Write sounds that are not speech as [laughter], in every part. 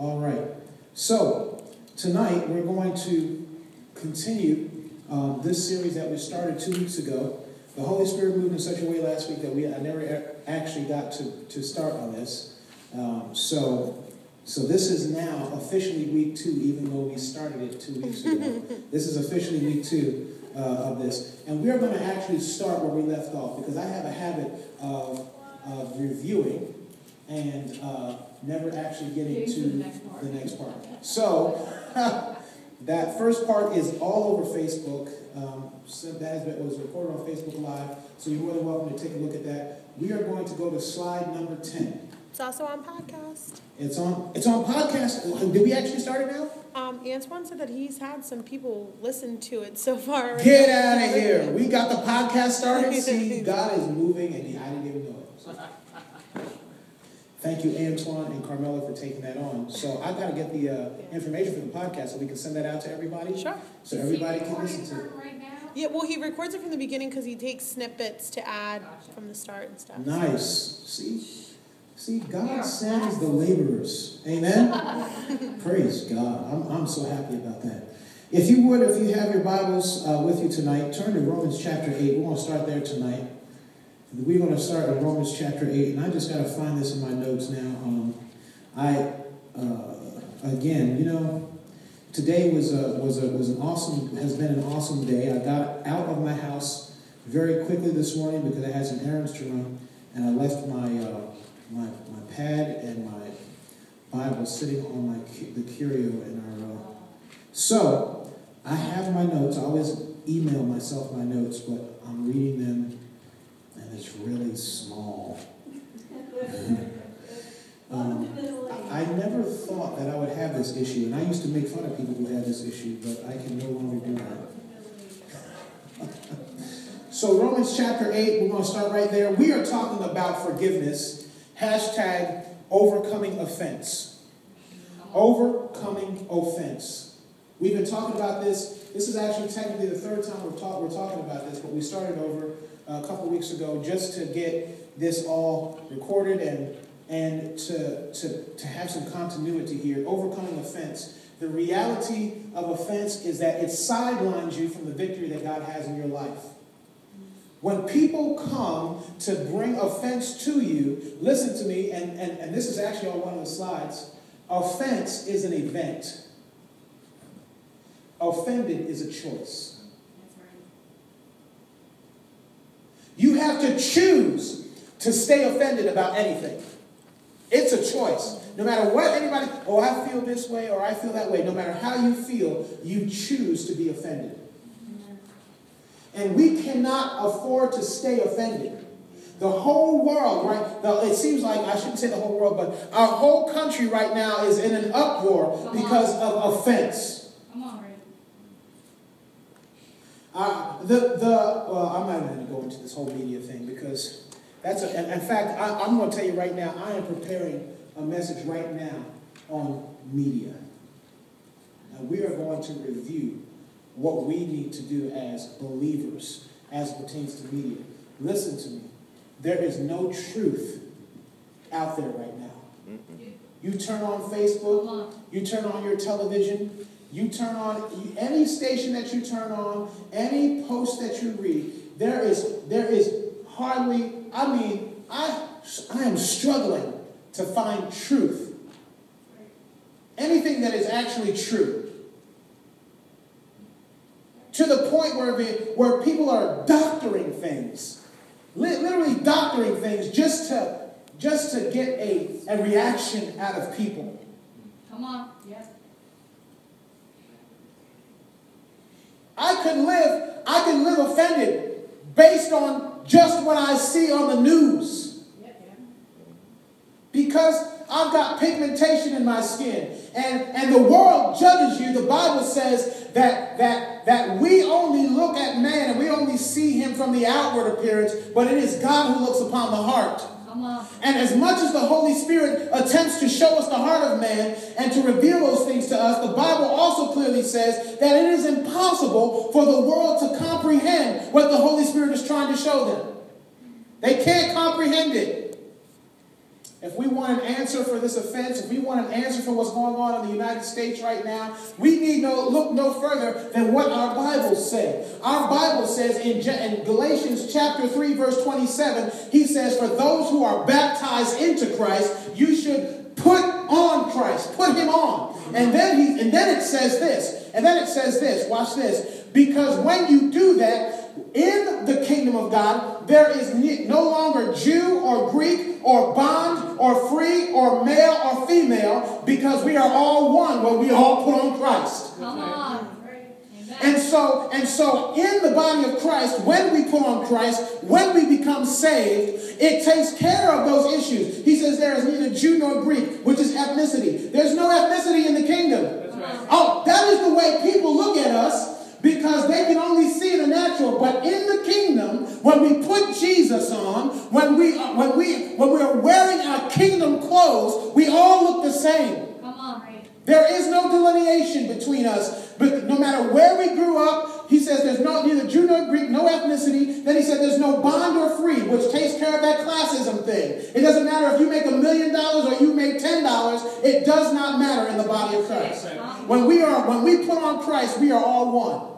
All right. So, tonight we're going to continue um, this series that we started two weeks ago. The Holy Spirit moved in such a way last week that we I never actually got to, to start on this. Um, so, so this is now officially week two, even though we started it two weeks ago. [laughs] this is officially week two uh, of this. And we are going to actually start where we left off because I have a habit of, of reviewing and uh, never actually getting to the next part. The next part. So, [laughs] that first part is all over Facebook. Um, so that been, was recorded on Facebook Live, so you're more than welcome to take a look at that. We are going to go to slide number 10. It's also on podcast. It's on. It's on podcast. Did we actually start it now? Um, Antoine said that he's had some people listen to it so far. Get out of here! We got the podcast started. See, God is moving, and I didn't even know it. So. [laughs] Thank you, Antoine and Carmela, for taking that on. So I've got to get the uh, information for the podcast so we can send that out to everybody. Sure. So everybody can listen to it. Right yeah, well, he records it from the beginning because he takes snippets to add gotcha. from the start and stuff. Nice. See. See, God sends the laborers. Amen? [laughs] Praise God. I'm, I'm so happy about that. If you would, if you have your Bibles uh, with you tonight, turn to Romans chapter 8. We're going to start there tonight. We're going to start in Romans chapter 8, and I just got to find this in my notes now. Um, I, uh, again, you know, today was a, was, a, was an awesome, has been an awesome day. I got out of my house very quickly this morning because I had some errands to run, and I left my. Uh, my, my pad and my Bible sitting on my the curio in our. Uh, so I have my notes. I always email myself my notes, but I'm reading them, and it's really small. [laughs] um, I never thought that I would have this issue, and I used to make fun of people who had this issue, but I can no longer do that. [laughs] so Romans chapter 8, we're going to start right there. We are talking about forgiveness Hashtag overcoming offense. Overcoming offense. We've been talking about this. This is actually technically the third time we're, talk, we're talking about this, but we started over a couple weeks ago just to get this all recorded and, and to, to, to have some continuity here. Overcoming offense. The reality of offense is that it sidelines you from the victory that God has in your life. When people come to bring offense to you, listen to me, and, and, and this is actually on one of the slides. Offense is an event, offended is a choice. You have to choose to stay offended about anything. It's a choice. No matter what anybody, oh, I feel this way or I feel that way, no matter how you feel, you choose to be offended. And we cannot afford to stay offended. The whole world, right? Now, it seems like, I shouldn't say the whole world, but our whole country right now is in an uproar uh-huh. because of offense. Come on, Ray. Uh, the, the, well, I'm not going to go into this whole media thing because that's, a, in fact, I, I'm going to tell you right now, I am preparing a message right now on media. Now, we are going to review what we need to do as believers as pertains to media. Listen to me. There is no truth out there right now. You turn on Facebook, you turn on your television, you turn on any station that you turn on, any post that you read, there is there is hardly, I mean, I I am struggling to find truth. Anything that is actually true to the point where, where people are doctoring things, literally doctoring things just to, just to get a, a reaction out of people. Come on, yeah. I could live, I could live offended based on just what I see on the news. Because I've got pigmentation in my skin. And, and the world judges you. The Bible says that, that, that we only look at man and we only see him from the outward appearance, but it is God who looks upon the heart. And as much as the Holy Spirit attempts to show us the heart of man and to reveal those things to us, the Bible also clearly says that it is impossible for the world to comprehend what the Holy Spirit is trying to show them. They can't comprehend it. If we want an answer for this offense, if we want an answer for what's going on in the United States right now, we need no look no further than what our Bibles say. Our Bible says in, in Galatians chapter 3, verse 27, he says, For those who are baptized into Christ, you should put on Christ, put him on. And then he and then it says this, and then it says this, watch this. Because when you do that, in the kingdom of God, there is no longer Jew or Greek or bond or free or male or female because we are all one when we all put on Christ. Come on. And so, and so in the body of Christ, when we put on Christ, when we become saved, it takes care of those issues. He says there is neither Jew nor Greek, which is ethnicity. There's no ethnicity in the kingdom. Right. Oh, that is the way people look at us because they can only see the natural. But in the kingdom, when we put Jesus on, when we uh, when we when we are wearing our kingdom clothes, we all look the same. Come on. There is no delineation between us. But no matter where we grew up, he says there's no neither Jew nor Greek, no ethnicity. Then he said there's no bond or free, which takes care of that classism thing. It doesn't matter if you make a million dollars or you make ten dollars. It does not matter in the body of Christ. When we are when we put on Christ, we are all one.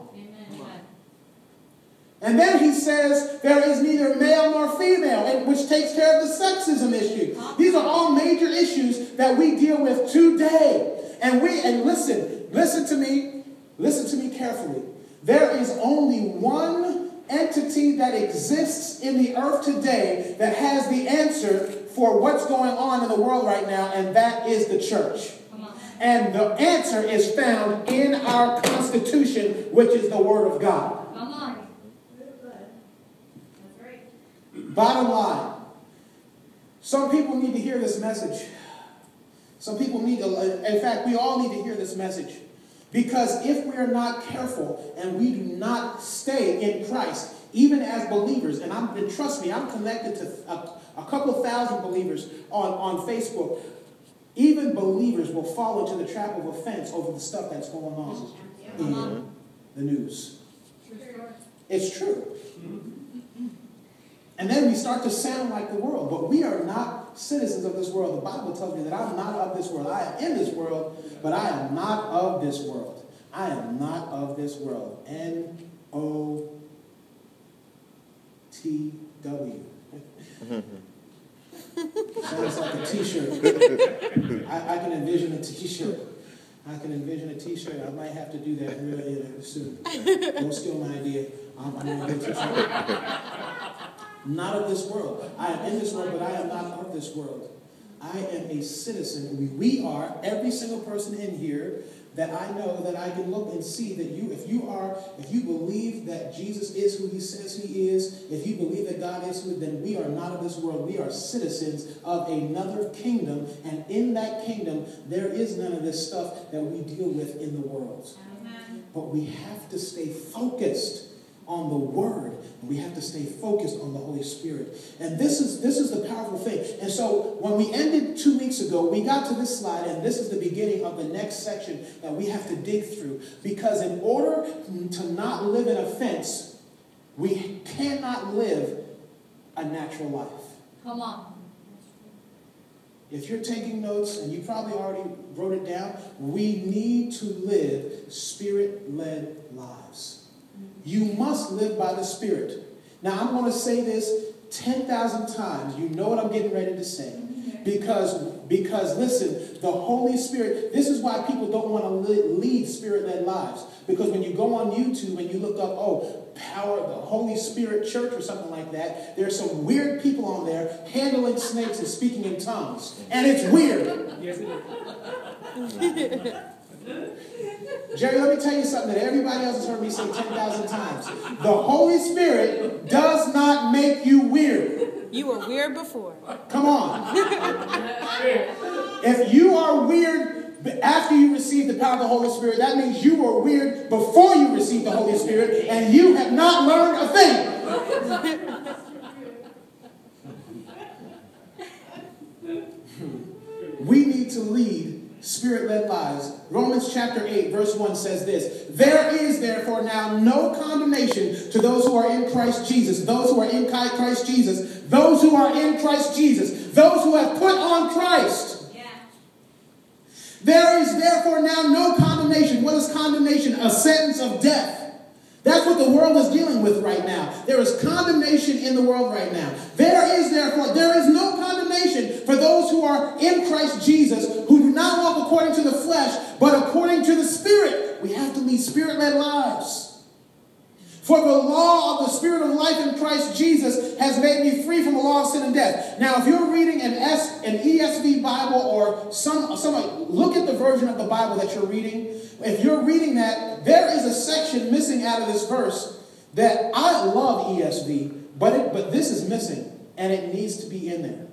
And then he says there is neither male nor female, which takes care of the sexism issue. These are all major issues that we deal with today. And we and listen, listen to me, listen to me carefully. There is only one entity that exists in the earth today that has the answer for what's going on in the world right now, and that is the church. And the answer is found in our Constitution, which is the Word of God. Bottom line, some people need to hear this message. Some people need to, in fact, we all need to hear this message. Because if we are not careful and we do not stay in Christ, even as believers, and, I'm, and trust me, I'm connected to a, a couple thousand believers on, on Facebook. Even believers will fall into the trap of offense over the stuff that's going on in uh-huh. the news. It's true. Mm-hmm. And then we start to sound like the world, but we are not citizens of this world. The Bible tells me that I'm not of this world. I am in this world, but I am not of this world. I am not of this world. N O T W. Sounds like a t-shirt. I, I, can envision a t-shirt. I can envision a t-shirt. I might have to do that really soon. Don't steal my idea. I'm, I'm going to get not of this world. I am in this world, but I am not of this world. I am a citizen. We, we are, every single person in here, that I know that I can look and see that you, if you are, if you believe that Jesus is who he says he is, if you believe that God is who, then we are not of this world. We are citizens of another kingdom, and in that kingdom, there is none of this stuff that we deal with in the world. Amen. But we have to stay focused on the Word. And we have to stay focused on the Holy Spirit. And this is this is the powerful thing. And so when we ended two weeks ago, we got to this slide, and this is the beginning of the next section that we have to dig through. Because in order to not live in offense, we cannot live a natural life. Come on. If you're taking notes, and you probably already wrote it down, we need to live spirit led lives. You must live by the Spirit. Now, I'm going to say this 10,000 times. You know what I'm getting ready to say. Because, because listen, the Holy Spirit, this is why people don't want to lead spirit led lives. Because when you go on YouTube and you look up, oh, power, of the Holy Spirit Church or something like that, there's some weird people on there handling snakes and speaking in tongues. And it's weird. [laughs] Yes, it is. Jerry, let me tell you something that everybody else has heard me say 10,000 times. The Holy Spirit does not make you weird. You were weird before. Come on. if you are weird after you receive the power of the Holy Spirit, that means you were weird before you received the Holy Spirit and you have not learned a thing. we need to lead Spirit led lives. Romans chapter 8, verse 1 says this There is therefore now no condemnation to those who are in Christ Jesus, those who are in Christ Jesus, those who are in Christ Jesus, those who have put on Christ. Yeah. There is therefore now no condemnation. What is condemnation? A sentence of death. That's what the world is dealing with right now. There is condemnation in the world right now. There is therefore, there is no condemnation for those who are in Christ Jesus, who do not walk according to the flesh, but according to the Spirit. We have to lead spirit led lives. For the law of the Spirit of life in Christ Jesus has made me free from the law of sin and death. Now, if you're reading an S, an ESV Bible, or some, some, look at the version of the Bible that you're reading. If you're reading that, there is a section missing out of this verse that I love ESV, but it, but this is missing, and it needs to be in there.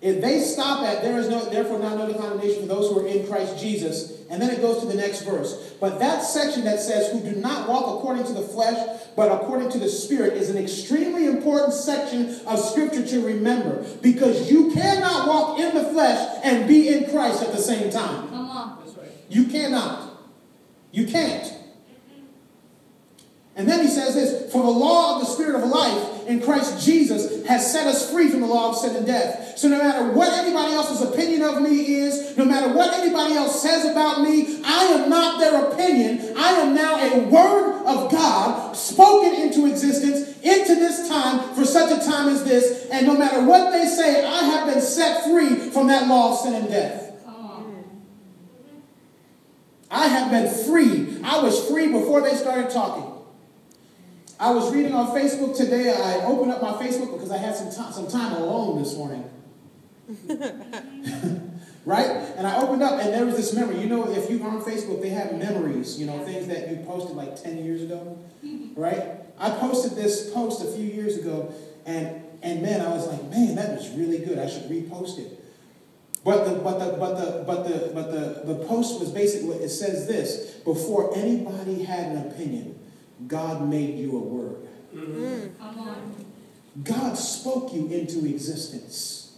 If they stop at there is no therefore not no condemnation for those who are in Christ Jesus, and then it goes to the next verse. But that section that says who do not walk according to the flesh, but according to the Spirit is an extremely important section of scripture to remember. Because you cannot walk in the flesh and be in Christ at the same time. Come on. That's right. You cannot. You can't. And then he says this For the law of the Spirit of life in Christ Jesus has set us free from the law of sin and death. So no matter what anybody else's opinion of me is, no matter what anybody else says about me, I am not their opinion. I am now a word of God spoken into existence into this time for such a time as this. And no matter what they say, I have been set free from that law of sin and death. I have been free. I was free before they started talking. I was reading on Facebook today. I opened up my Facebook because I had some time, some time alone this morning. [laughs] right? And I opened up and there was this memory. You know, if you're on Facebook, they have memories, you know, things that you posted like 10 years ago. [laughs] Right? I posted this post a few years ago and and man, I was like, man, that was really good. I should repost it. But the but the but the but the but the, the post was basically it says this before anybody had an opinion. God made you a word. God spoke you into existence.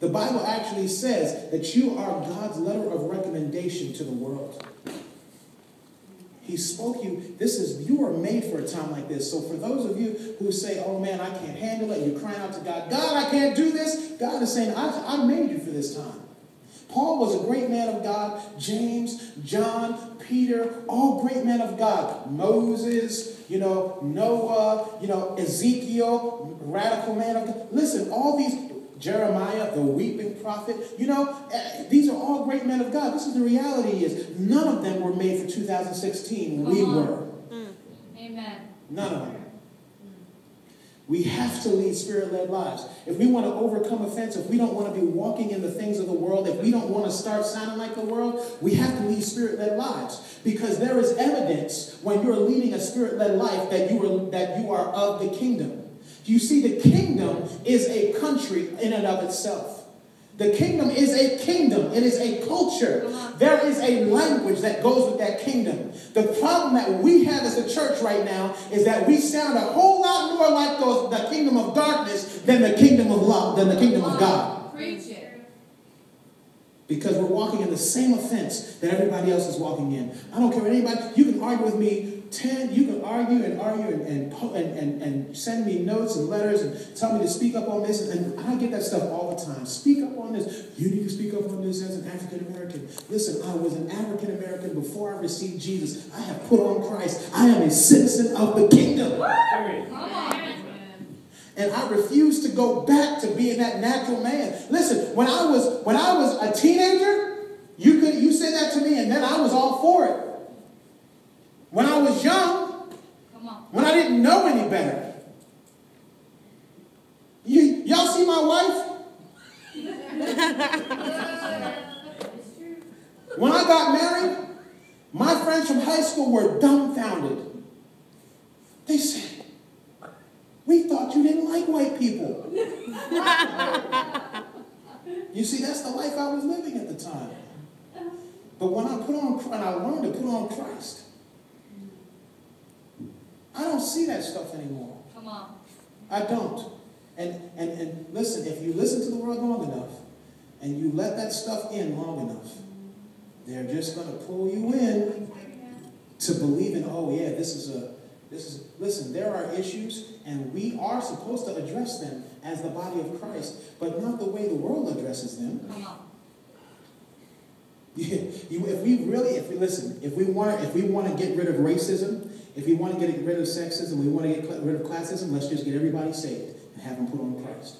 The Bible actually says that you are God's letter of recommendation to the world. He spoke you. This is you are made for a time like this. So for those of you who say, "Oh man, I can't handle it," you're crying out to God, "God, I can't do this." God is saying, "I, I made you for this time." Paul was a great man of God. James, John, Peter, all great men of God. Moses, you know, Noah, you know, Ezekiel, radical man of God. Listen, all these, Jeremiah, the weeping prophet, you know, eh, these are all great men of God. This is the reality is none of them were made for 2016. We were. Mm. Amen. None of them. We have to lead spirit led lives. If we want to overcome offense, if we don't want to be walking in the things of the world, if we don't want to start sounding like the world, we have to lead spirit led lives. Because there is evidence when you're leading a spirit led life that you, are, that you are of the kingdom. You see, the kingdom is a country in and of itself. The kingdom is a kingdom. It is a culture. There is a language that goes with that kingdom. The problem that we have as a church right now is that we sound a whole lot more like those, the kingdom of darkness than the kingdom of love, than the kingdom of God. Preach it. Because we're walking in the same offense that everybody else is walking in. I don't care what anybody, you can argue with me 10, you can argue and argue and, and, and, and, send me notes and letters and tell me to speak up on this. And I get that stuff all the time. Speak up on this. You need to speak up on this as an African American. Listen, I was an African American before I received Jesus. I have put on Christ. I am a citizen of the kingdom. And I refuse to go back to being that natural man. Listen, when I was when I was a teenager, you could you said that to me, and then I was all for it. When I was young, when I didn't know any better. You, y'all see my wife? when I got married, my friends from high school were dumbfounded. They said, We thought you didn't like white people. you see, that's the life I was living at the time. But when I put on, when I learned to put on Christ, I don't see that stuff anymore. Come on. I don't. And, and, and listen, if you listen to the world long enough, and you let that stuff in long enough, they're just going to pull you in to believe in, oh yeah, this is a, this is, listen, there are issues, and we are supposed to address them as the body of Christ, but not the way the world addresses them. Come on. You, [laughs] you, if we really, if we listen, if we want, if we want to get rid of racism, if we want to get rid of sexism, we want to get rid of classism, let's just get everybody saved and have them put on Christ.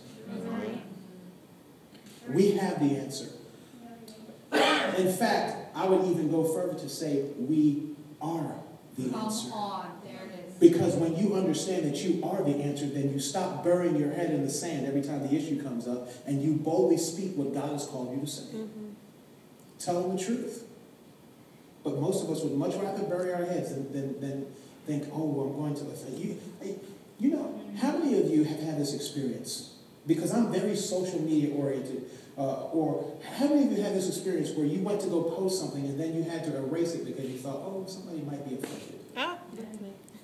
We have the answer. In fact, I would even go further to say we are the Come answer. on, there it is. Because when you understand that you are the answer, then you stop burying your head in the sand every time the issue comes up and you boldly speak what God has called you to say. Mm-hmm. Tell them the truth. But most of us would much rather bury our heads than, than, than think, oh, well, I'm going to offend you. You know, how many of you have had this experience? Because I'm very social media oriented. Uh, or how many of you had this experience where you went to go post something and then you had to erase it because you thought, oh, somebody might be offended? Ah,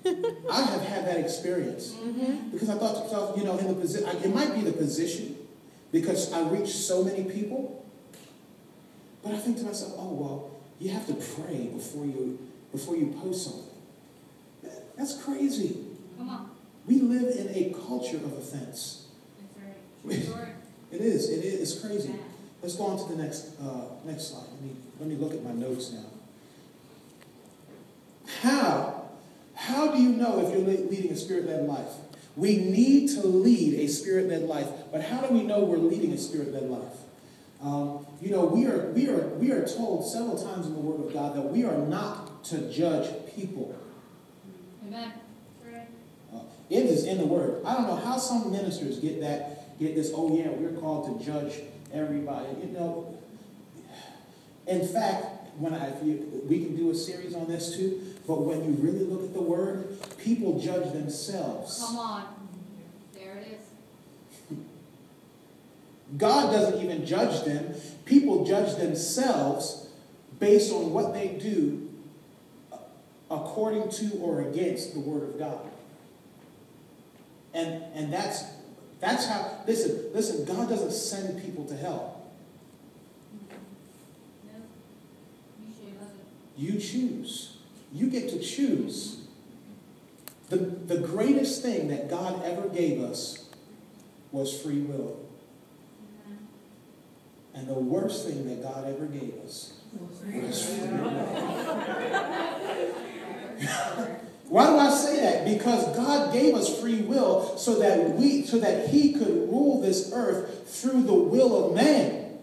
[laughs] I have had that experience because I thought to myself, you know, in the position, it might be the position because I reach so many people. But I think to myself, oh well, you have to pray before you before you post something. That- That's crazy. Come on. We live in a culture of offense. That's right. [laughs] It is. It is. It's crazy. Let's go on to the next uh, next slide. Let me let me look at my notes now. How how do you know if you're leading a spirit-led life? We need to lead a spirit-led life, but how do we know we're leading a spirit-led life? Um, you know, we are we are we are told several times in the Word of God that we are not to judge people. Amen. Right. It is in the Word. I don't know how some ministers get that, get this, oh yeah, we're called to judge everybody. You know, in fact, when I, if you, we can do a series on this too, but when you really look at the Word, people judge themselves. Come on. There it is. God doesn't even judge them. People judge themselves based on what they do according to or against the Word of God. And, and that's, that's how, listen, listen, God doesn't send people to hell. No. You should. You choose. You get to choose. The, the greatest thing that God ever gave us was free will. And the worst thing that God ever gave us was free will. Why do I say that? Because God gave us free will so that we so that he could rule this earth through the will of man.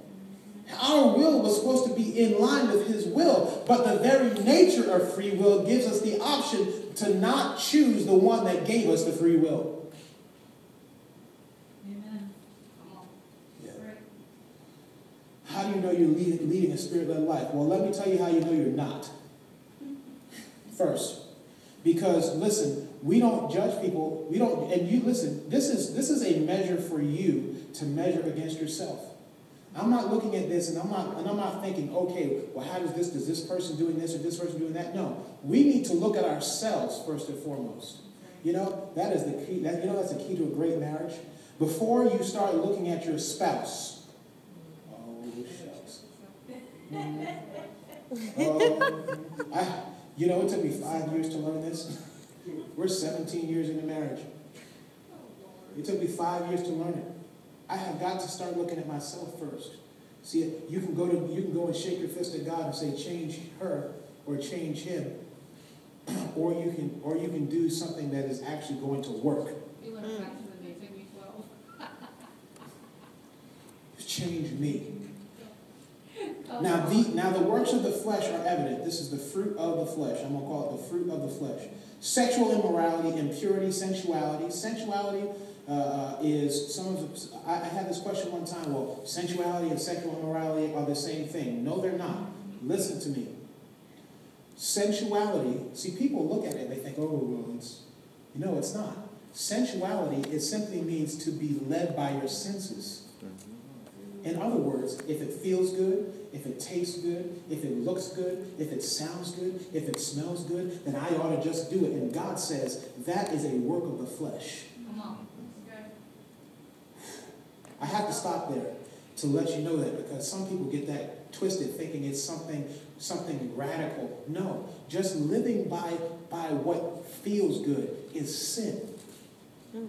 Our will was supposed to be in line with his will, but the very nature of free will gives us the option to not choose the one that gave us the free will. Amen. That's. How do you know you're leading, leading a spirit-led life? Well, let me tell you how you know you're not. First, because listen, we don't judge people. We don't, and you listen. This is this is a measure for you to measure against yourself. I'm not looking at this and I'm not and I'm not thinking, okay, well, how does this does this person doing this or this person doing that? No, we need to look at ourselves first and foremost. You know that is the key. That you know that's the key to a great marriage. Before you start looking at your spouse, oh shucks. [laughs] Mm-hmm. Oh, I, you know, it took me five years to learn this. We're 17 years into marriage. It took me five years to learn it. I have got to start looking at myself first. See, you can go to you can go and shake your fist at God and say, change her or change him. [clears throat] Or you can or you can do something that is actually going to work. Learned back [laughs] Now the now the works of the flesh are evident. This is the fruit of the flesh. I'm gonna call it the fruit of the flesh. Sexual immorality, impurity, sensuality. Sensuality uh, is some of. The, I, I had this question one time. Well, sensuality and sexual immorality are the same thing. No, they're not. Listen to me. Sensuality. See, people look at it and they think, oh, well, it's. You know, it's not. Sensuality. It simply means to be led by your senses. In other words, if it feels good, if it tastes good, if it looks good, if it sounds good, if it smells good, then I ought to just do it. And God says that is a work of the flesh. Come on. I have to stop there. to let you know that because some people get that twisted thinking it's something something radical. No, just living by by what feels good is sin. Hmm.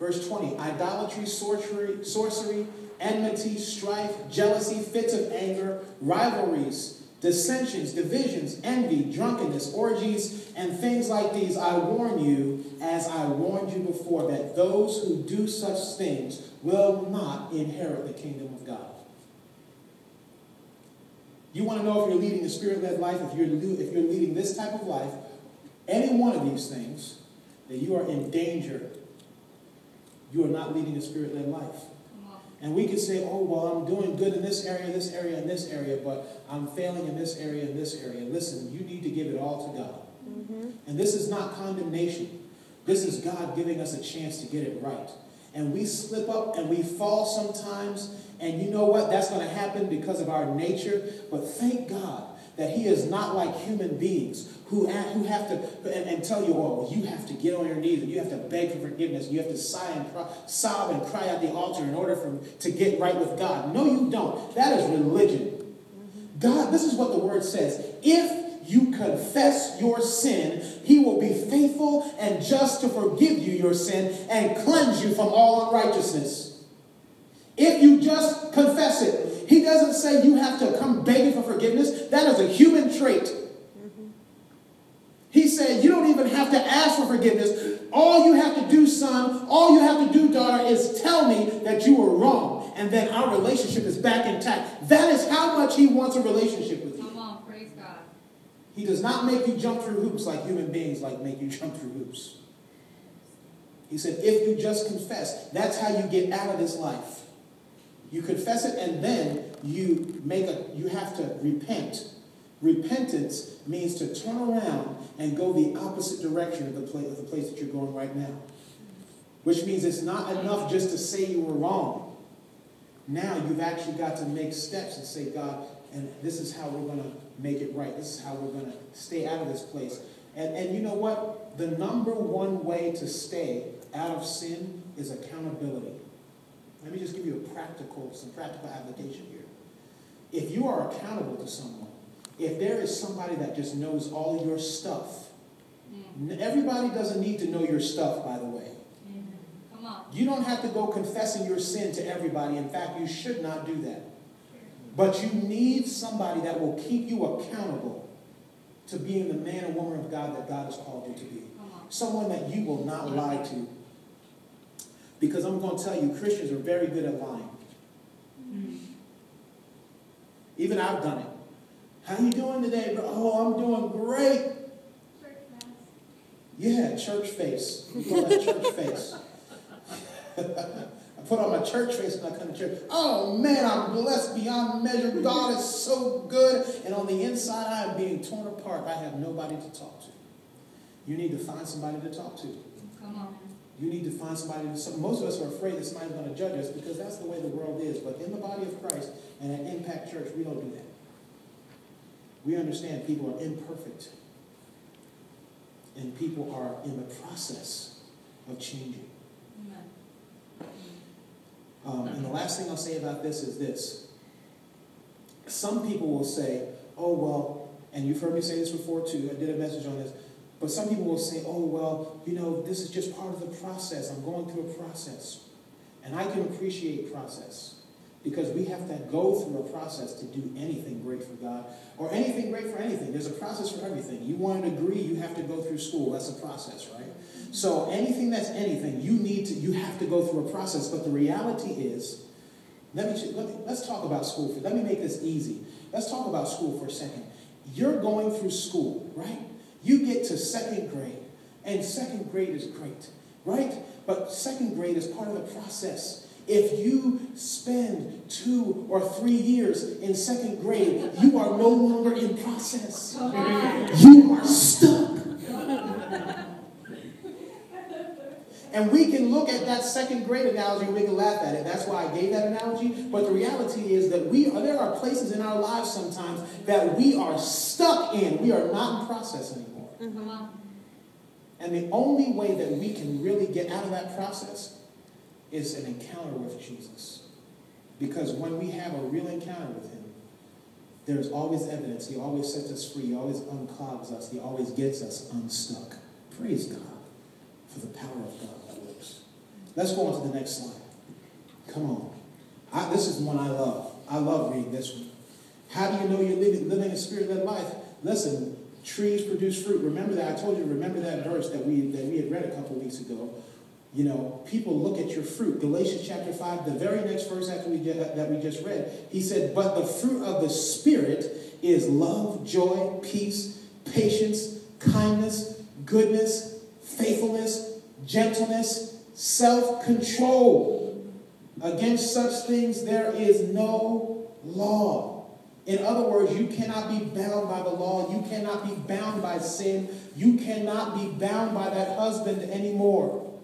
Verse 20 idolatry, sorcery, sorcery, enmity, strife, jealousy, fits of anger, rivalries, dissensions, divisions, envy, drunkenness, orgies, and things like these. I warn you, as I warned you before, that those who do such things will not inherit the kingdom of God. You want to know if you're leading a spirit led life, if you're, if you're leading this type of life, any one of these things, that you are in danger. You are not leading a spirit led life. And we could say, oh, well, I'm doing good in this area, this area, and this area, but I'm failing in this area, and this area. Listen, you need to give it all to God. Mm-hmm. And this is not condemnation. This is God giving us a chance to get it right. And we slip up and we fall sometimes. And you know what? That's going to happen because of our nature. But thank God that He is not like human beings who, who have to and, and tell you, oh, you have to get on your knees and you have to beg for forgiveness. You have to sigh and sob and cry at the altar in order for to get right with God. No, you don't. That is religion. God, this is what the word says. If you confess your sin, he will be faithful and just to forgive you your sin and cleanse you from all unrighteousness. If you just confess it, he doesn't say you have to come begging for forgiveness. That is a human trait. He said you don't even have to ask for forgiveness. All you have to do, son, all you have to do, daughter, is tell me that you were wrong. And then our relationship is back intact. That is how much he wants a relationship with you. Come on, praise God. He does not make you jump through hoops like human beings like make you jump through hoops. He said, if you just confess, that's how you get out of this life. You confess it and then you make a you have to repent. Repentance means to turn around and go the opposite direction of the place of the place that you're going right now. Which means it's not enough just to say you were wrong. Now you've actually got to make steps and say, God, and this is how we're going to make it right. This is how we're going to stay out of this place. And, and you know what? The number one way to stay out of sin is accountability. Let me just give you a practical, some practical application here. If you are accountable to someone, if there is somebody that just knows all your stuff, Mm. everybody doesn't need to know your stuff, by the way. Come on. You don't have to go confessing your sin to everybody. In fact, you should not do that. But you need somebody that will keep you accountable to being the man or woman of God that God has called you to be. Someone that you will not lie to. Because I'm going to tell you, Christians are very good at lying. Mm-hmm. Even I've done it. How you doing today, bro? Oh, I'm doing great. Church. Yeah, church face. We call that church [laughs] face. [laughs] I put on my church face when I come to church. Oh man, I'm blessed beyond measure. God is so good. And on the inside, I am being torn apart. I have nobody to talk to. You need to find somebody to talk to. Come on. You need to find somebody. To, most of us are afraid that somebody's going to judge us because that's the way the world is. But in the body of Christ and at Impact Church, we don't do that. We understand people are imperfect. And people are in the process of changing. Um, and the last thing I'll say about this is this. Some people will say, oh, well, and you've heard me say this before too, I did a message on this, but some people will say, oh, well, you know, this is just part of the process. I'm going through a process. And I can appreciate process because we have to go through a process to do anything great for God or anything great for anything. There's a process for everything. You want a degree, you have to go through school. That's a process, right? So anything that's anything, you need to, you have to go through a process. But the reality is, let me, let me let's talk about school. For, let me make this easy. Let's talk about school for a second. You're going through school, right? You get to second grade, and second grade is great, right? But second grade is part of the process. If you spend two or three years in second grade, you are no longer in process. You are stuck. And we can look at that second grade analogy and we can laugh at it. That's why I gave that analogy. But the reality is that we are, there are places in our lives sometimes that we are stuck in. We are not in process anymore. On. And the only way that we can really get out of that process is an encounter with Jesus. Because when we have a real encounter with him, there's always evidence. He always sets us free. He always unclogs us. He always gets us unstuck. Praise God for the power of God. Let's go on to the next slide. Come on. I, this is one I love. I love reading this one. How do you know you're living, living a spirit-led life? Listen, trees produce fruit. Remember that. I told you, remember that verse that we, that we had read a couple weeks ago. You know, people look at your fruit. Galatians chapter 5, the very next verse after we get, that we just read, he said, But the fruit of the Spirit is love, joy, peace, patience, kindness, goodness, faithfulness, gentleness, self control. Against such things there is no law. In other words, you cannot be bound by the law. You cannot be bound by sin. You cannot be bound by that husband anymore.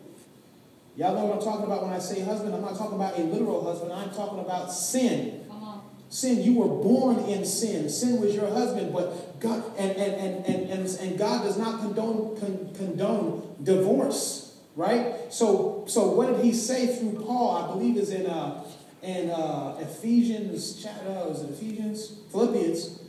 Y'all know what I'm talking about when I say husband? I'm not talking about a literal husband. I'm talking about sin. Come on. Sin, you were born in sin. Sin was your husband, but God and and and and, and, and God does not condone con, condone divorce, right? So so what did he say through Paul? I believe is in uh in uh, Ephesians chapter uh, was it Ephesians Philippians.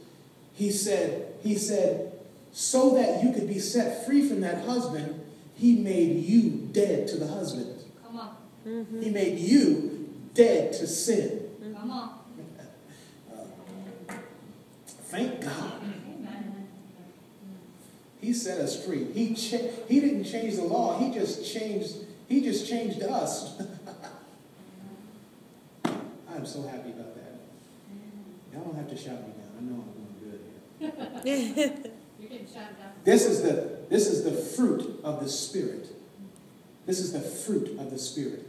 He said he said so that you could be set free from that husband, he made you dead to the husband. Come on. Mm-hmm. He made you dead to sin. Come on. Thank God. He set us free. He cha- he didn't change the law. He just changed. He just changed us. [laughs] I'm so happy about that. Y'all don't have to shout me down. I know I'm doing good here. You're getting down. This is the this is the fruit of the spirit. This is the fruit of the spirit.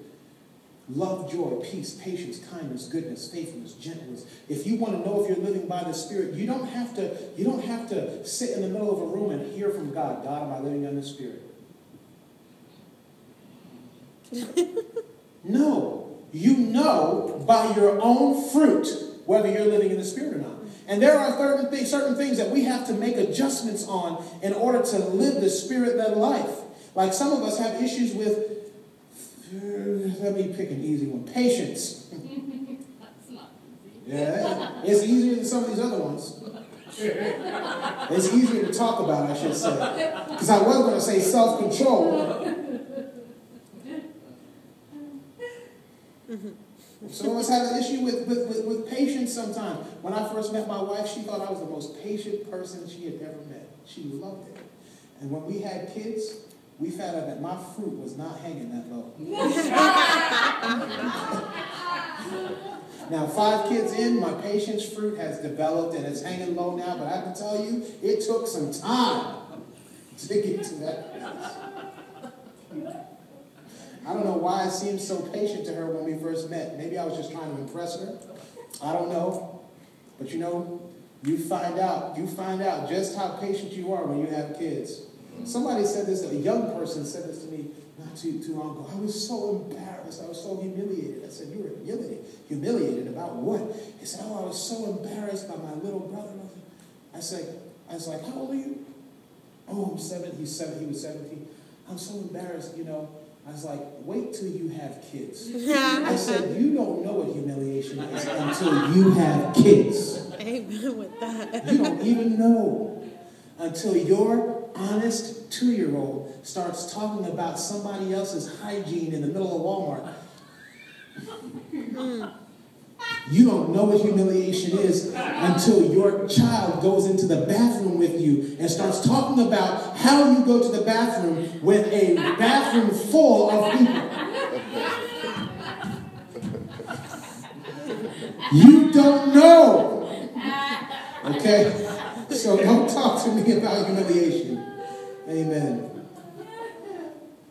Love, joy, peace, patience, kindness, goodness, faithfulness, gentleness. If you want to know if you're living by the Spirit, you don't have to, you don't have to sit in the middle of a room and hear from God. God, am I living in the Spirit? [laughs] no. You know by your own fruit whether you're living in the Spirit or not. And there are certain things, certain things that we have to make adjustments on in order to live the Spirit-led life. Like some of us have issues with let me pick an easy one. Patience. [laughs] That's not easy. Yeah, it's easier than some of these other ones. It's easier to talk about, I should say. Because I was going to say self control. Some of us have an issue with, with, with, with patience sometimes. When I first met my wife, she thought I was the most patient person she had ever met. She loved it. And when we had kids, we found out that my fruit was not hanging that low. now, five kids in, my patience fruit has developed and it's hanging low now, but I can tell you, it took some time to get to that place. I don't know why I seemed so patient to her when we first met. Maybe I was just trying to impress her. I don't know. But you know, you find out, you find out just how patient you are when you have kids. Somebody said this, a young person said this to me not too, too long ago. I was so embarrassed. I was so humiliated. I said, You were humiliated? Humiliated about what? He said, Oh, I was so embarrassed by my little brother. I said, I was like, How old are you? Oh, I'm seven. He's seven. He was 17. I'm so embarrassed, you know. I was like, wait till you have kids. [laughs] I said, you don't know what humiliation is until you have kids. Amen with that. You don't even know until your honest two year old starts talking about somebody else's hygiene in the middle of Walmart. Hmm. You don't know what humiliation is until your child goes into the bathroom with you and starts talking about how you go to the bathroom with a bathroom full of people. You don't know. Okay? So don't talk to me about humiliation. Amen.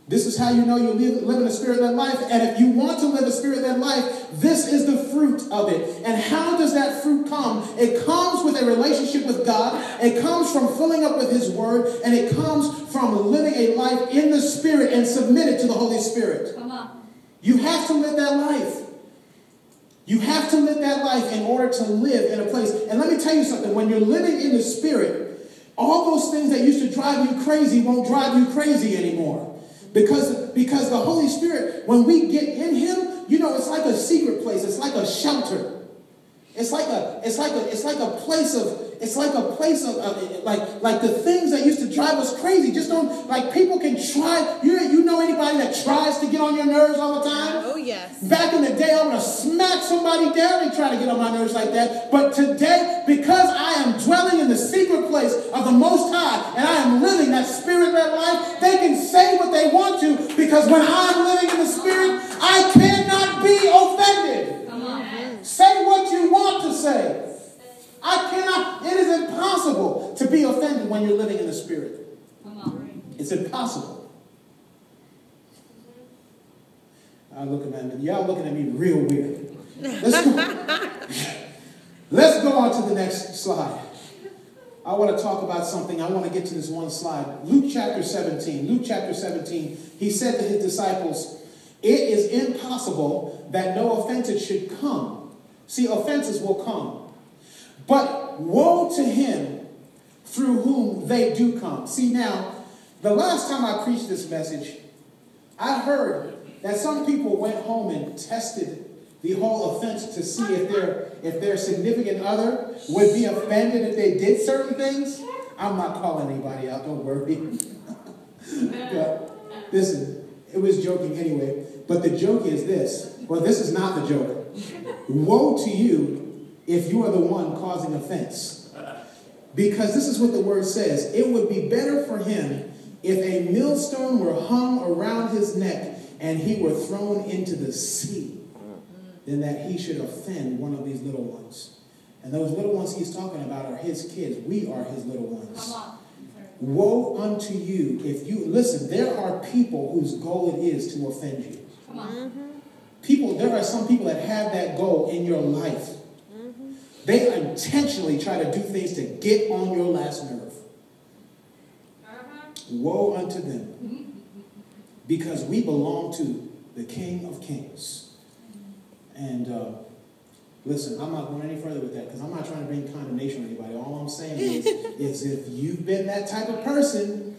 This is how you know you're living a spirit led life. And if you want to live a spirit led life, this is the fruit of it. And how does that fruit come? It comes with a relationship with God, it comes from filling up with His Word, and it comes from living a life in the Spirit and submitted to the Holy Spirit. Come on. You have to live that life. You have to live that life in order to live in a place. And let me tell you something when you're living in the Spirit, all those things that used to drive you crazy won't drive you crazy anymore. Because, because the Holy Spirit, when we get in Him, you know, it's like a secret place. It's like a shelter. It's like a, it's like a, it's like a place of, it's like a place of, uh, like, like the things that used to drive us crazy. Just don't, like people can try. You, you know anybody that tries to get on your nerves all the time? Oh, yes. Back in the day, I would have smacked somebody down and try to get on my nerves like that. But today, because I am dwelling in the secret place of the Most High and I am living that spirit-led life, they can say what they want to because when I'm living in the spirit, I cannot be offended. Come on. Say what you want to say. I cannot, it is impossible to be offended when you're living in the spirit. Come on. It's impossible. I look at me, y'all looking at me real weird. Let's go, [laughs] let's go on to the next slide. I want to talk about something. I want to get to this one slide. Luke chapter 17. Luke chapter 17, he said to his disciples, It is impossible that no offenses should come. See, offenses will come. But woe to him through whom they do come. See, now, the last time I preached this message, I heard that some people went home and tested the whole offense to see if their if their significant other would be offended if they did certain things. I'm not calling anybody out, don't worry. [laughs] but listen, it was joking anyway. But the joke is this. Well, this is not the joke. Woe to you if you are the one causing offense. Because this is what the word says. It would be better for him if a millstone were hung around his neck and he were thrown into the sea than that he should offend one of these little ones. And those little ones he's talking about are his kids. We are his little ones. Woe unto you if you listen, there are people whose goal it is to offend you. Come on. Mm-hmm. People, there are some people that have that goal in your life. They intentionally try to do things to get on your last nerve. Uh-huh. Woe unto them. Because we belong to the King of Kings. And uh, listen, I'm not going any further with that because I'm not trying to bring condemnation on anybody. All I'm saying is, [laughs] is if you've been that type of person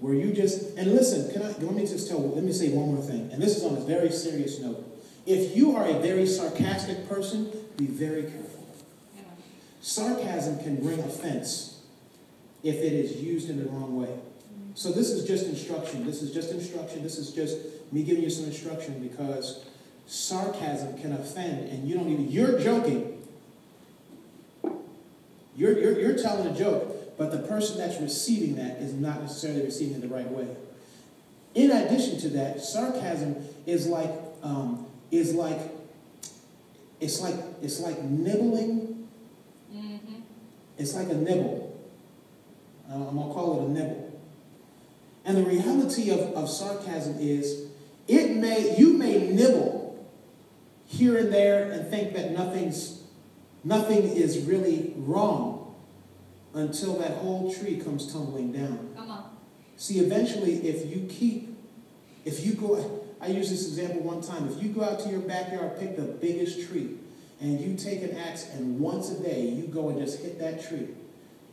where you just, and listen, can I, let me just tell, let me say one more thing. And this is on a very serious note. If you are a very sarcastic person, be very careful. Sarcasm can bring offense if it is used in the wrong way. So this is just instruction. This is just instruction. This is just me giving you some instruction because sarcasm can offend and you don't even, you're joking. You're, you're, you're telling a joke, but the person that's receiving that is not necessarily receiving it the right way. In addition to that, sarcasm is like, um, is like, it's like, it's like nibbling. It's like a nibble. I'm going to call it a nibble. And the reality of, of sarcasm is it may you may nibble here and there and think that nothing's nothing is really wrong until that whole tree comes tumbling down. Come on. See, eventually, if you keep, if you go, I used this example one time. If you go out to your backyard, pick the biggest tree, and you take an axe and once a day you go and just hit that tree.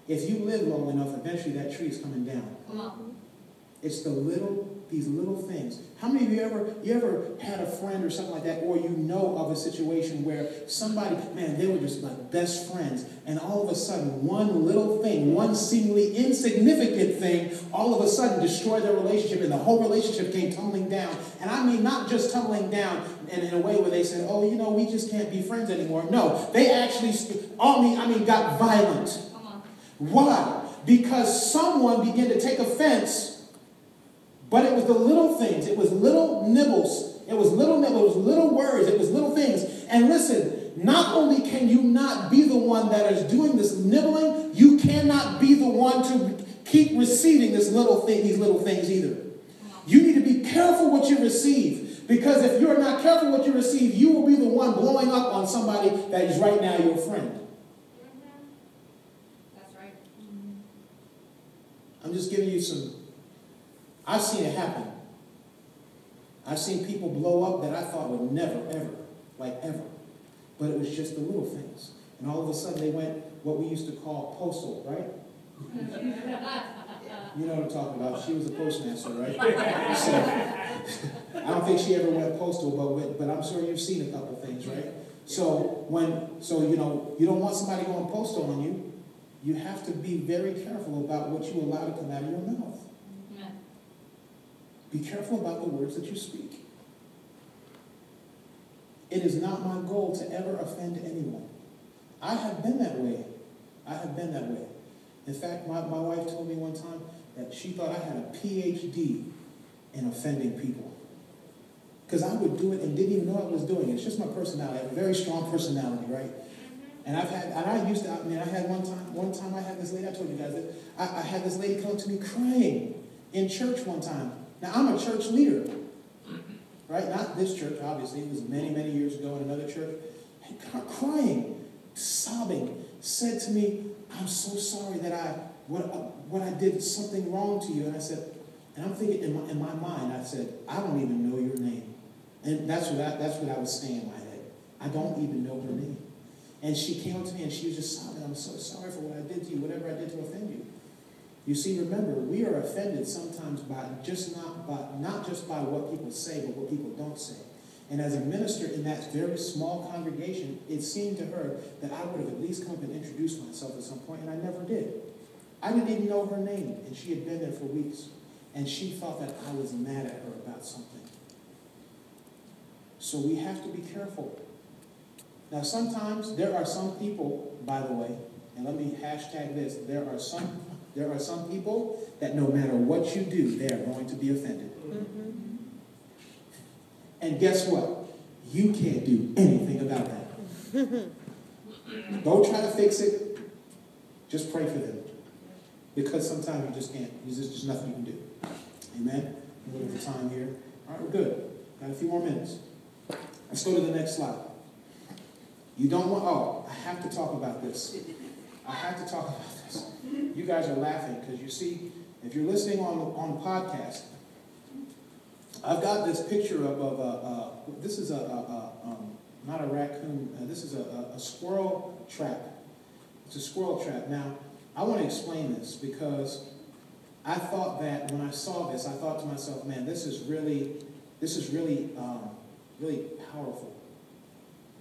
If you live long enough, eventually that tree is coming down. Come on. It's the little, these little things. How many of you ever, you ever had a friend or something like that, or you know of a situation where somebody, man, they were just like best friends, and all of a sudden, one little thing, one seemingly insignificant thing, all of a sudden destroyed their relationship, and the whole relationship came tumbling down. And I mean, not just tumbling down in, in a way where they said, oh, you know, we just can't be friends anymore. No, they actually, I mean, I mean, got violent. Why? Because someone began to take offense, but it was the little things. It was little nibbles. It was little nibbles, little words. It was little things. And listen, not only can you not be the one that is doing this nibbling, you cannot be the one to keep receiving this little thing, these little things either. You need to be careful what you receive. Because if you're not careful what you receive, you will be the one blowing up on somebody that is right now your friend. That's right. I'm just giving you some. I've seen it happen. I've seen people blow up that I thought would never, ever, like ever. But it was just the little things. And all of a sudden they went what we used to call postal, right? [laughs] You know what I'm talking about. She was a postmaster, right? So, I don't think she ever went postal, but, but I'm sure you've seen a couple things, right? So when, so you know, you don't want somebody going postal on you. You have to be very careful about what you allow to come out of your mouth. Be careful about the words that you speak. It is not my goal to ever offend anyone. I have been that way. I have been that way. In fact, my, my wife told me one time that she thought I had a PhD in offending people. Because I would do it and didn't even know I was doing it. It's just my personality. I have a very strong personality, right? And I've had, and I used to, I mean, I had one time, one time I had this lady, I told you guys that, I, I had this lady come to me crying in church one time. Now, I'm a church leader, right? Not this church, obviously. It was many, many years ago in another church. And crying, sobbing, said to me, I'm so sorry that I, what, what I did something wrong to you. And I said, and I'm thinking in my, in my mind, I said, I don't even know your name. And that's what I, that's what I was saying in my head. I don't even know her name. And she came up to me and she was just sobbing, I'm so sorry for what I did to you, whatever I did to offend you. You see, remember, we are offended sometimes by just not by not just by what people say, but what people don't say. And as a minister in that very small congregation, it seemed to her that I would have at least come up and introduced myself at some point, and I never did. I didn't even know her name, and she had been there for weeks. And she thought that I was mad at her about something. So we have to be careful. Now, sometimes there are some people, by the way, and let me hashtag this, there are some there are some people that no matter what you do, they are going to be offended. Mm-hmm. And guess what? You can't do anything about that. [laughs] Don't try to fix it. Just pray for them. Because sometimes you just can't. There's just, nothing you can do. Amen? A little bit of time here. All right, we're good. Got a few more minutes. Let's go to the next slide. You don't want, oh, I have to talk about this. I have to talk about this. You guys are laughing because you see, if you're listening on the, on the podcast, I've got this picture of, of a, this is a, a, a um, not a raccoon, uh, this is a, a, a squirrel trap. It's a squirrel trap. Now, I want to explain this because I thought that when I saw this, I thought to myself, man, this is really, this is really, um, really powerful.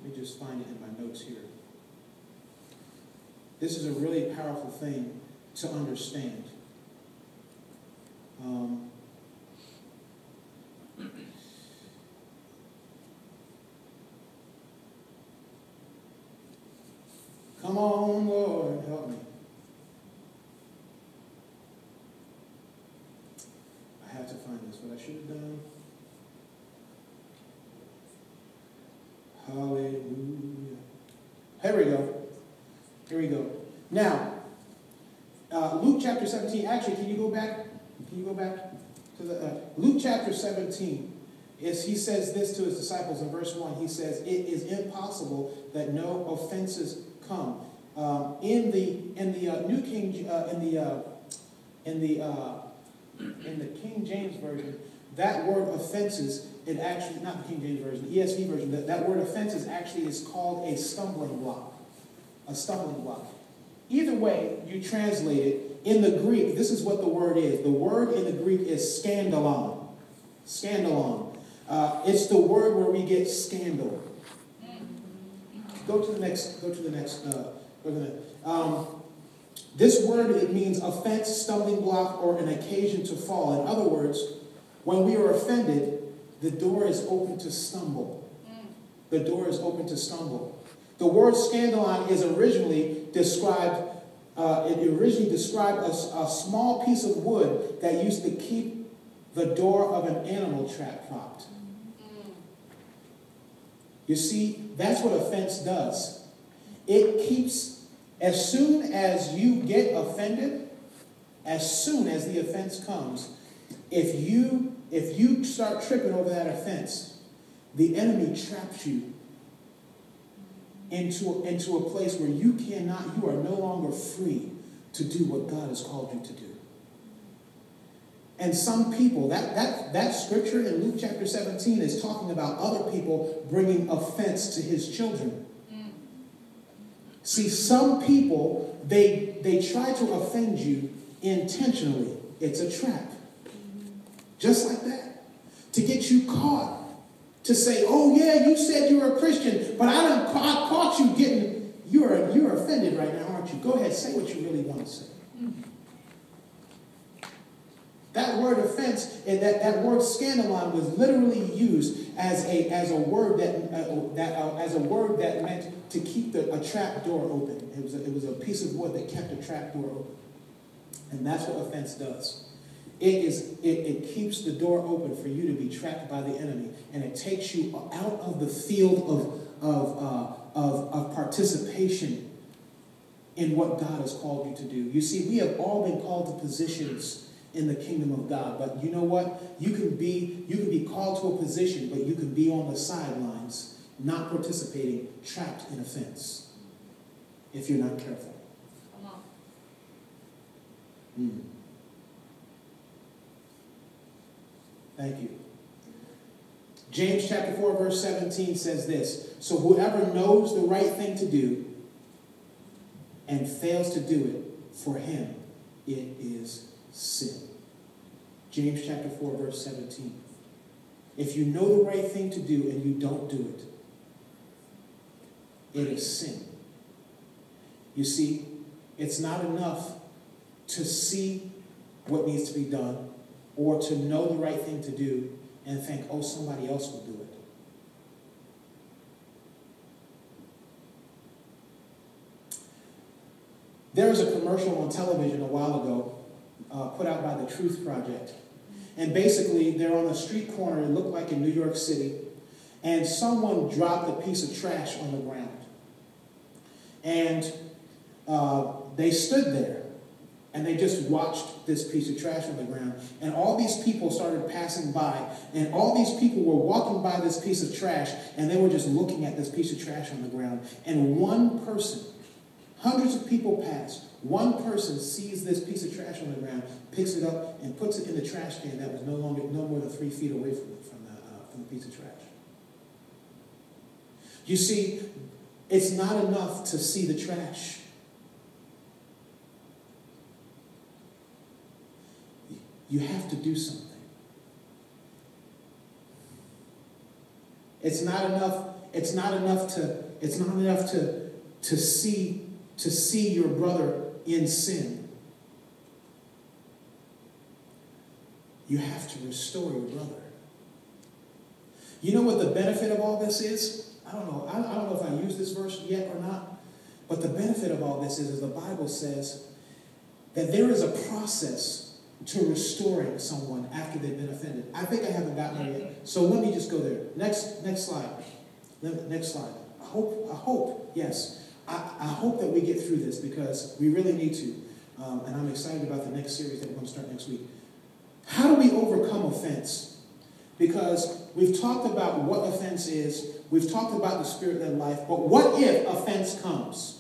Let me just find it in my notes here. This is a really powerful thing to understand. Um, come on, Lord, help me. I have to find this, what I should have done. Hallelujah. Here we go. Here we go. Now, uh, Luke chapter 17. Actually, can you go back? Can you go back to the uh, Luke chapter 17? Is he says this to his disciples in verse 1. He says, It is impossible that no offenses come. Um, in the in the uh, New King uh, in the uh, in the uh, in the King James version, that word offenses it actually not the King James version, the ESV version. That, that word offenses actually is called a stumbling block, a stumbling block. Either way you translate it in the Greek, this is what the word is. The word in the Greek is scandalon. Scandalon. Uh, it's the word where we get scandal. Go to the next. Go to the next. Uh. Um, this word it means offense, stumbling block, or an occasion to fall. In other words, when we are offended, the door is open to stumble. The door is open to stumble. The word scandalon is originally described. Uh, it originally described a, a small piece of wood that used to keep the door of an animal trap propped. You see, that's what offense does. It keeps, as soon as you get offended, as soon as the offense comes, if you if you start tripping over that offense, the enemy traps you into, into a place where you cannot, you are no longer free to do what God has called you to do. And some people, that, that, that scripture in Luke chapter 17 is talking about other people bringing offense to his children. See, some people, they, they try to offend you intentionally. It's a trap. Just like that. To get you caught. To say, oh yeah, you said you were a Christian, but I done I caught you getting, you're, you're offended right now, aren't you? Go ahead, say what you really want to say. That word offense and that, that word scandalon was literally used as a, as a word that, uh, that uh, as a word that meant to keep the, a trap door open. It was, a, it was a piece of wood that kept a trap door open. And that's what offense does. It, is, it, it keeps the door open for you to be trapped by the enemy, and it takes you out of the field of, of, uh, of, of participation in what God has called you to do. You see, we have all been called to positions in the kingdom of God. But you know what? You can be you can be called to a position, but you can be on the sidelines, not participating, trapped in offense. If you're not careful. Come on. Mm. Thank you. James chapter 4, verse 17 says this So whoever knows the right thing to do and fails to do it, for him it is sin. James chapter 4, verse 17. If you know the right thing to do and you don't do it, it is sin. You see, it's not enough to see what needs to be done or to know the right thing to do and think, oh, somebody else will do it. There was a commercial on television a while ago uh, put out by the Truth Project. And basically, they're on a street corner, it looked like in New York City, and someone dropped a piece of trash on the ground. And uh, they stood there and they just watched this piece of trash on the ground. And all these people started passing by, and all these people were walking by this piece of trash, and they were just looking at this piece of trash on the ground. And one person, hundreds of people passed, one person sees this piece of trash on the ground, picks it up, and puts it in the trash can that was no longer, no more than three feet away from, from, the, uh, from the piece of trash. You see, it's not enough to see the trash. You have to do something. It's not enough, it's not enough to, it's not enough to, to see, to see your brother in sin. You have to restore your brother. You know what the benefit of all this is? I don't know. I don't know if I use this verse yet or not. But the benefit of all this is, is the Bible says that there is a process to restoring someone after they've been offended. I think I haven't gotten there yet. So let me just go there. Next, next slide. Next slide. I hope, I hope, yes. I, I hope that we get through this because we really need to. Um, and I'm excited about the next series that we're going to start next week. How do we overcome offense? Because we've talked about what offense is, we've talked about the spirit led life, but what if offense comes?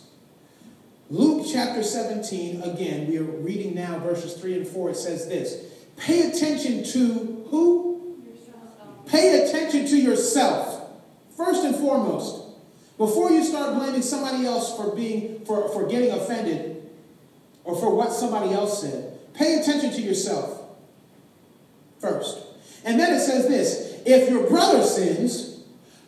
Luke chapter 17, again, we are reading now verses 3 and 4. It says this Pay attention to who? Yourself. Pay attention to yourself, first and foremost. Before you start blaming somebody else for being for, for getting offended or for what somebody else said, pay attention to yourself first. And then it says this if your brother sins,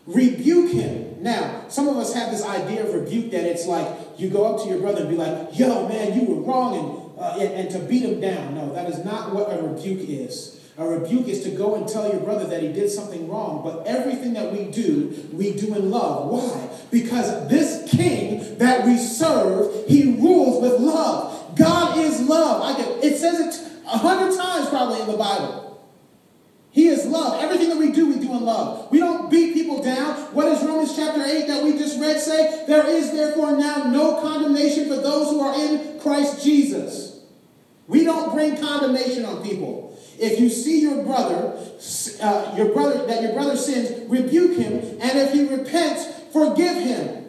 rebuke him. Now, some of us have this idea of rebuke that it's like you go up to your brother and be like, yo, man, you were wrong, and, uh, and, and to beat him down. No, that is not what a rebuke is. A rebuke is to go and tell your brother that he did something wrong, but everything that we do, we do in love. Why? Because this king that we serve, he rules with love. God is love. I get, it says it a hundred times probably in the Bible. He is love. Everything that we do, we do in love. We don't beat people down. What does Romans chapter 8 that we just read say? There is therefore now no condemnation for those who are in Christ Jesus. We don't bring condemnation on people. If you see your brother, uh, your brother that your brother sins, rebuke him, and if he repents, forgive him.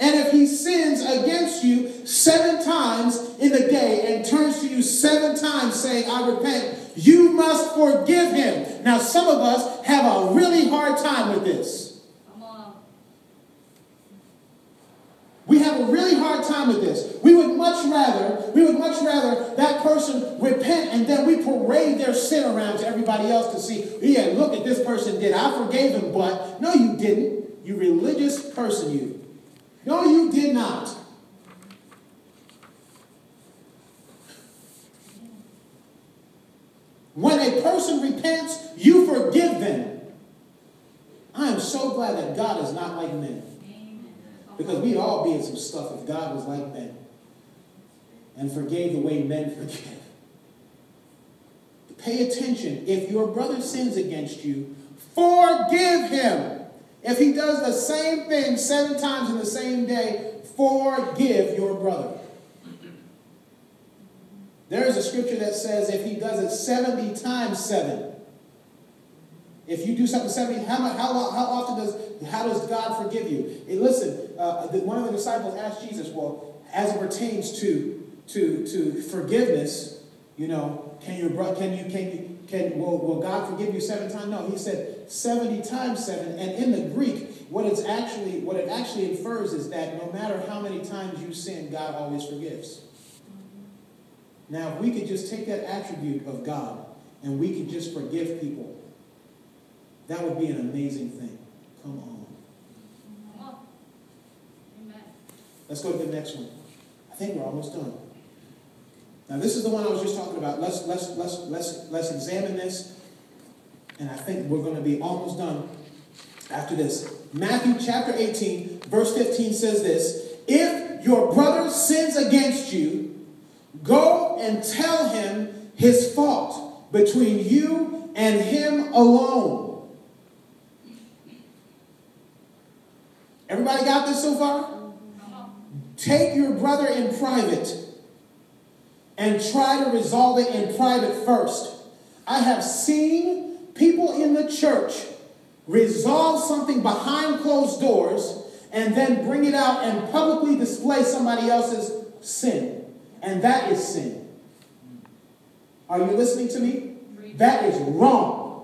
And if he sins against you seven times in the day and turns to you seven times saying, I repent, you must forgive him. Now, some of us have a really hard time with this. We have a really hard time with this. We would much rather, we would much rather that person repent and then we parade their sin around to everybody else to see, yeah, look at this person did. I forgave him, but no, you didn't. You religious person, you. No, you did not. When a person repents, you forgive them. I am so glad that God is not like men. Because we'd all be in some stuff if God was like men and forgave the way men [laughs] forgive. Pay attention. If your brother sins against you, forgive him. If he does the same thing seven times in the same day, forgive your brother. There is a scripture that says if he does it 70 times 7. If you do something 70, how, how, how often does, how does God forgive you? Hey, listen, uh, one of the disciples asked Jesus, well, as it pertains to, to, to forgiveness, you know, can your brother, can you, can you, can, will, will God forgive you seven times? No, he said 70 times seven. And in the Greek, what it's actually, what it actually infers is that no matter how many times you sin, God always forgives. Now, if we could just take that attribute of God and we could just forgive people, that would be an amazing thing. Come on. Amen. Let's go to the next one. I think we're almost done. Now, this is the one I was just talking about. Let's let's let's let's let's examine this, and I think we're going to be almost done after this. Matthew chapter 18, verse 15 says this: If your brother sins against you, go and tell him his fault between you and him alone. Everybody got this so far? Take your brother in private and try to resolve it in private first. I have seen people in the church resolve something behind closed doors and then bring it out and publicly display somebody else's sin. And that is sin. Are you listening to me? That is wrong.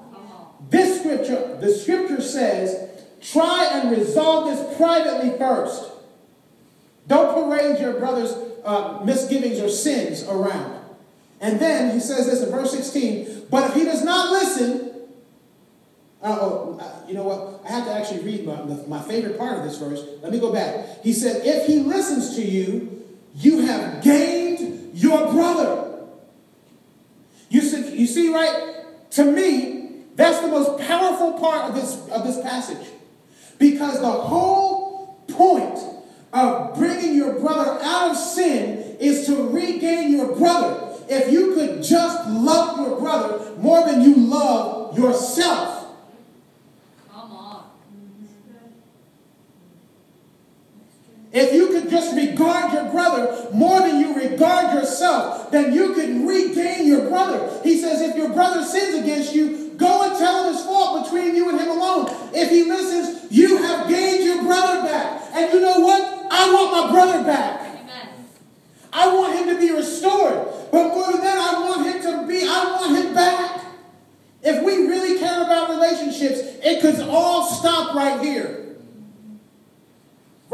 This scripture, the scripture says, try and resolve this privately first. Don't parade your brother's uh, misgivings or sins around. And then he says this in verse 16, but if he does not listen, uh, oh, you know what? I have to actually read my, my favorite part of this verse. Let me go back. He said, if he listens to you, you have gained your brother. You see, you see, right? To me, that's the most powerful part of this, of this passage. Because the whole point of bringing your brother out of sin is to regain your brother. If you could just love your brother more than you love yourself, Come on. If you could just regard your brother more than you regard yourself, then you could regain your brother. He says, if your brother sins against you, go and tell him his fault between you and him alone. If he listens, you have gained your brother back. And you know what? I want my brother back. Amen. I want him to be restored. But more than that, I want him to be, I want him back. If we really care about relationships, it could all stop right here.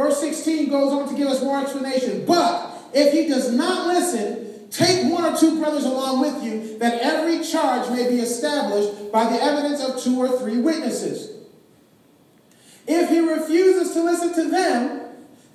Verse 16 goes on to give us more explanation. But if he does not listen, take one or two brothers along with you, that every charge may be established by the evidence of two or three witnesses. If he refuses to listen to them,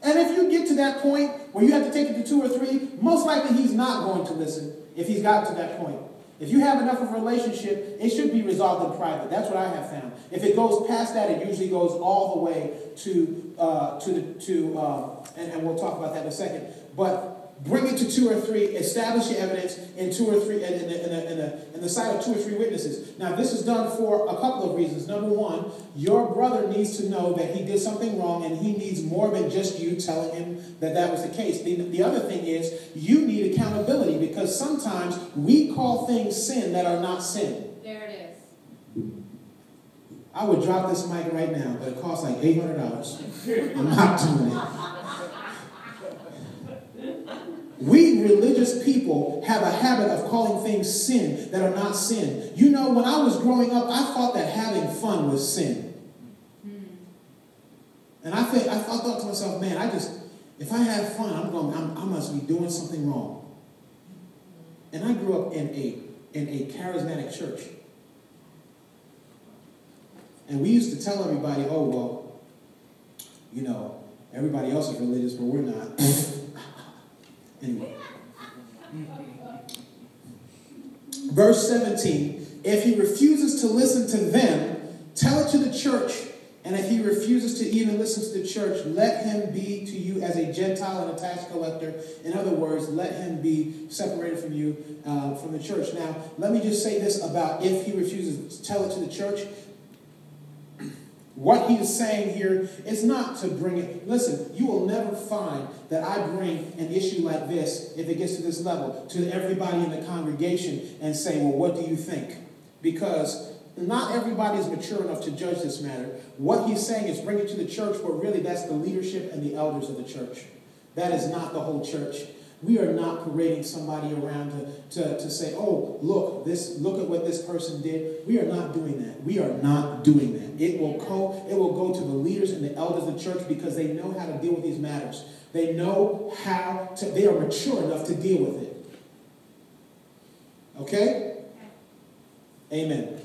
and if you get to that point where you have to take it to two or three, most likely he's not going to listen if he's gotten to that point. If you have enough of a relationship, it should be resolved in private. That's what I have found. If it goes past that, it usually goes all the way to uh, to the to uh, and, and we'll talk about that in a second. But bring it to two or three. Establish your evidence in two or three in, in, the, in, in, in the sight of two or three witnesses. Now, this is done for a couple of reasons. Number one, your brother needs to know that he did something wrong, and he needs more than just you telling him that that was the case. The, the other thing is you need accountability because sometimes we call things sin that are not sin. There it is. I would drop this mic right now, but it costs like eight hundred dollars. I'm not doing it. We religious people have a habit of calling things sin that are not sin. You know, when I was growing up, I thought that having fun was sin. And I think I thought to myself, man, I just If I have fun, I'm going, I'm, I must be doing something wrong. And I grew up in a, in a charismatic church. And we used to tell everybody, oh, well, you know, everybody else is religious, but we're not. [laughs] anyway. Verse 17 If he refuses to listen to them, tell it to the church. And if he refuses to even listen to the church, let him be to you as a Gentile and a tax collector. In other words, let him be separated from you, uh, from the church. Now, let me just say this about if he refuses to tell it to the church. What he is saying here is not to bring it. Listen, you will never find that I bring an issue like this, if it gets to this level, to everybody in the congregation and say, well, what do you think? Because not everybody is mature enough to judge this matter. What he's saying is bring it to the church, but really that's the leadership and the elders of the church. That is not the whole church. We are not parading somebody around to, to, to say, oh, look, this look at what this person did. We are not doing that. We are not doing that. It will go, it will go to the leaders and the elders of the church because they know how to deal with these matters. They know how to, they are mature enough to deal with it. Okay? Amen.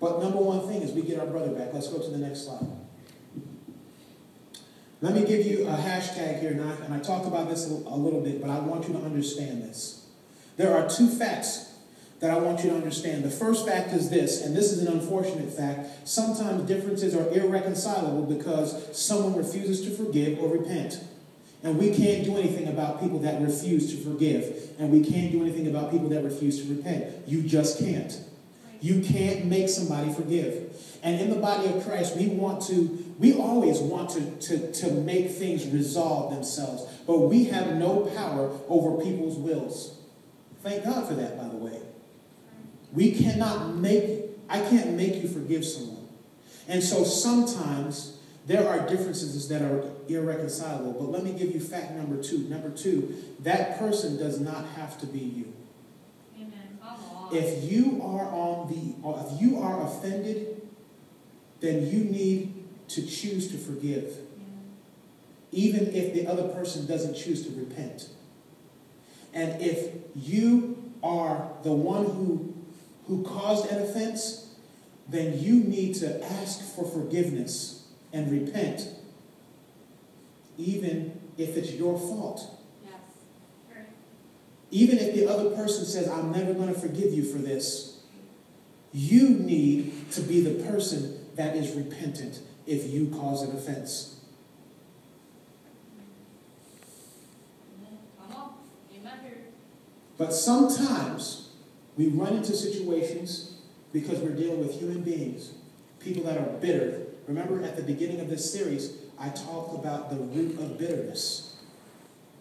But number one thing is we get our brother back. Let's go to the next slide. Let me give you a hashtag here, and I, and I talked about this a, a little bit, but I want you to understand this. There are two facts that I want you to understand. The first fact is this, and this is an unfortunate fact. Sometimes differences are irreconcilable because someone refuses to forgive or repent. And we can't do anything about people that refuse to forgive. And we can't do anything about people that refuse to repent. You just can't. You can't make somebody forgive. And in the body of Christ, we want to, we always want to, to, to make things resolve themselves. But we have no power over people's wills. Thank God for that, by the way. We cannot make, I can't make you forgive someone. And so sometimes there are differences that are irreconcilable. But let me give you fact number two. Number two, that person does not have to be you. Amen. Come on. If you are on the, if you are offended, then you need to choose to forgive, even if the other person doesn't choose to repent. And if you are the one who, who caused an offense, then you need to ask for forgiveness and repent, even if it's your fault. Even if the other person says, I'm never going to forgive you for this, you need to be the person that is repentant if you cause an offense. But sometimes we run into situations because we're dealing with human beings, people that are bitter. Remember at the beginning of this series, I talked about the root of bitterness.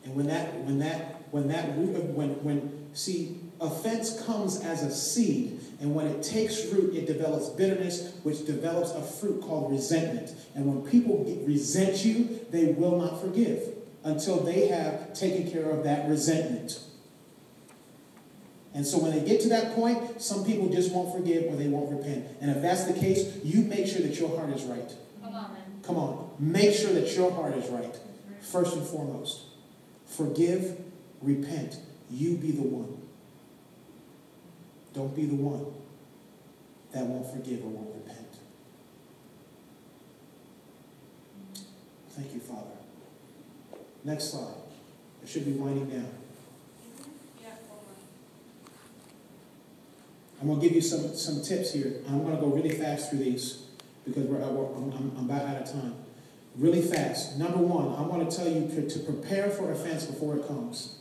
And when that when that when that root of when when see offense comes as a seed and when it takes root it develops bitterness which develops a fruit called resentment. And when people get, resent you they will not forgive until they have taken care of that resentment. And so when they get to that point some people just won't forgive or they won't repent. And if that's the case you make sure that your heart is right. Come on, come on. Make sure that your heart is right first and foremost. Forgive repent you be the one don't be the one that won't forgive or won't repent. Thank you, Father. Next slide. I should be winding down. I'm going to give you some, some tips here. I'm going to go really fast through these because we're, I'm, I'm, I'm about out of time. Really fast. Number one, I want to tell you to, to prepare for offense before it comes.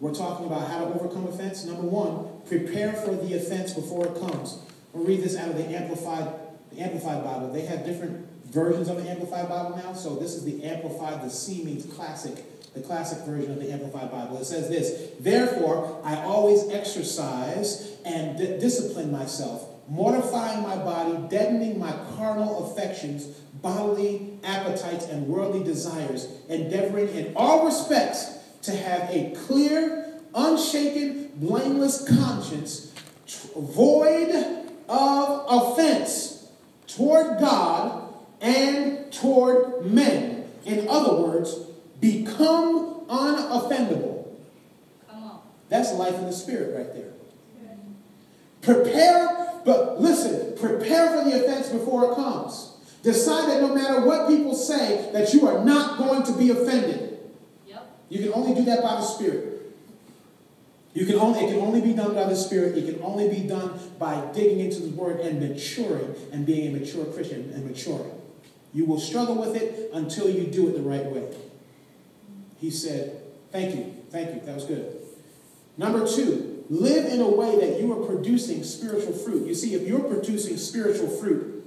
We're talking about how to overcome offense. Number one, prepare for the offense before it comes. We'll read this out of the Amplified, the Amplified Bible. They have different versions of the Amplified Bible now. So this is the Amplified, the C means classic, the classic version of the Amplified Bible. It says this Therefore, I always exercise and di- discipline myself, mortifying my body, deadening my carnal affections, bodily appetites, and worldly desires, endeavoring in all respects to have a clear, unshaken, blameless conscience, void of offense toward God and toward men, In other words, become unoffendable. That's life in the spirit right there. Prepare, but listen, prepare for the offense before it comes. Decide that no matter what people say, that you are not going to be offended. You can only do that by the Spirit. You can only, it can only be done by the Spirit. It can only be done by digging into the Word and maturing and being a mature Christian and maturing. You will struggle with it until you do it the right way. He said, Thank you, thank you, that was good. Number two, live in a way that you are producing spiritual fruit. You see, if you're producing spiritual fruit,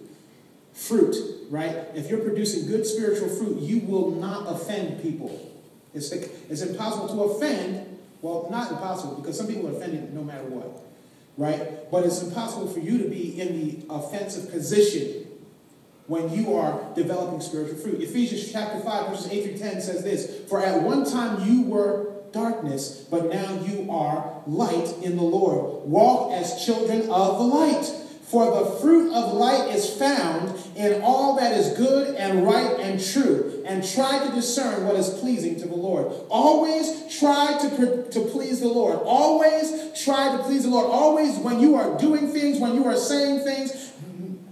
fruit, right? If you're producing good spiritual fruit, you will not offend people. It's, it's impossible to offend, well, not impossible, because some people are offended no matter what, right? But it's impossible for you to be in the offensive position when you are developing spiritual fruit. Ephesians chapter 5, verses 8 through 10 says this For at one time you were darkness, but now you are light in the Lord. Walk as children of the light. For the fruit of light is found in all that is good and right and true, and try to discern what is pleasing to the Lord. Always try to, to please the Lord. Always try to please the Lord. Always, when you are doing things, when you are saying things,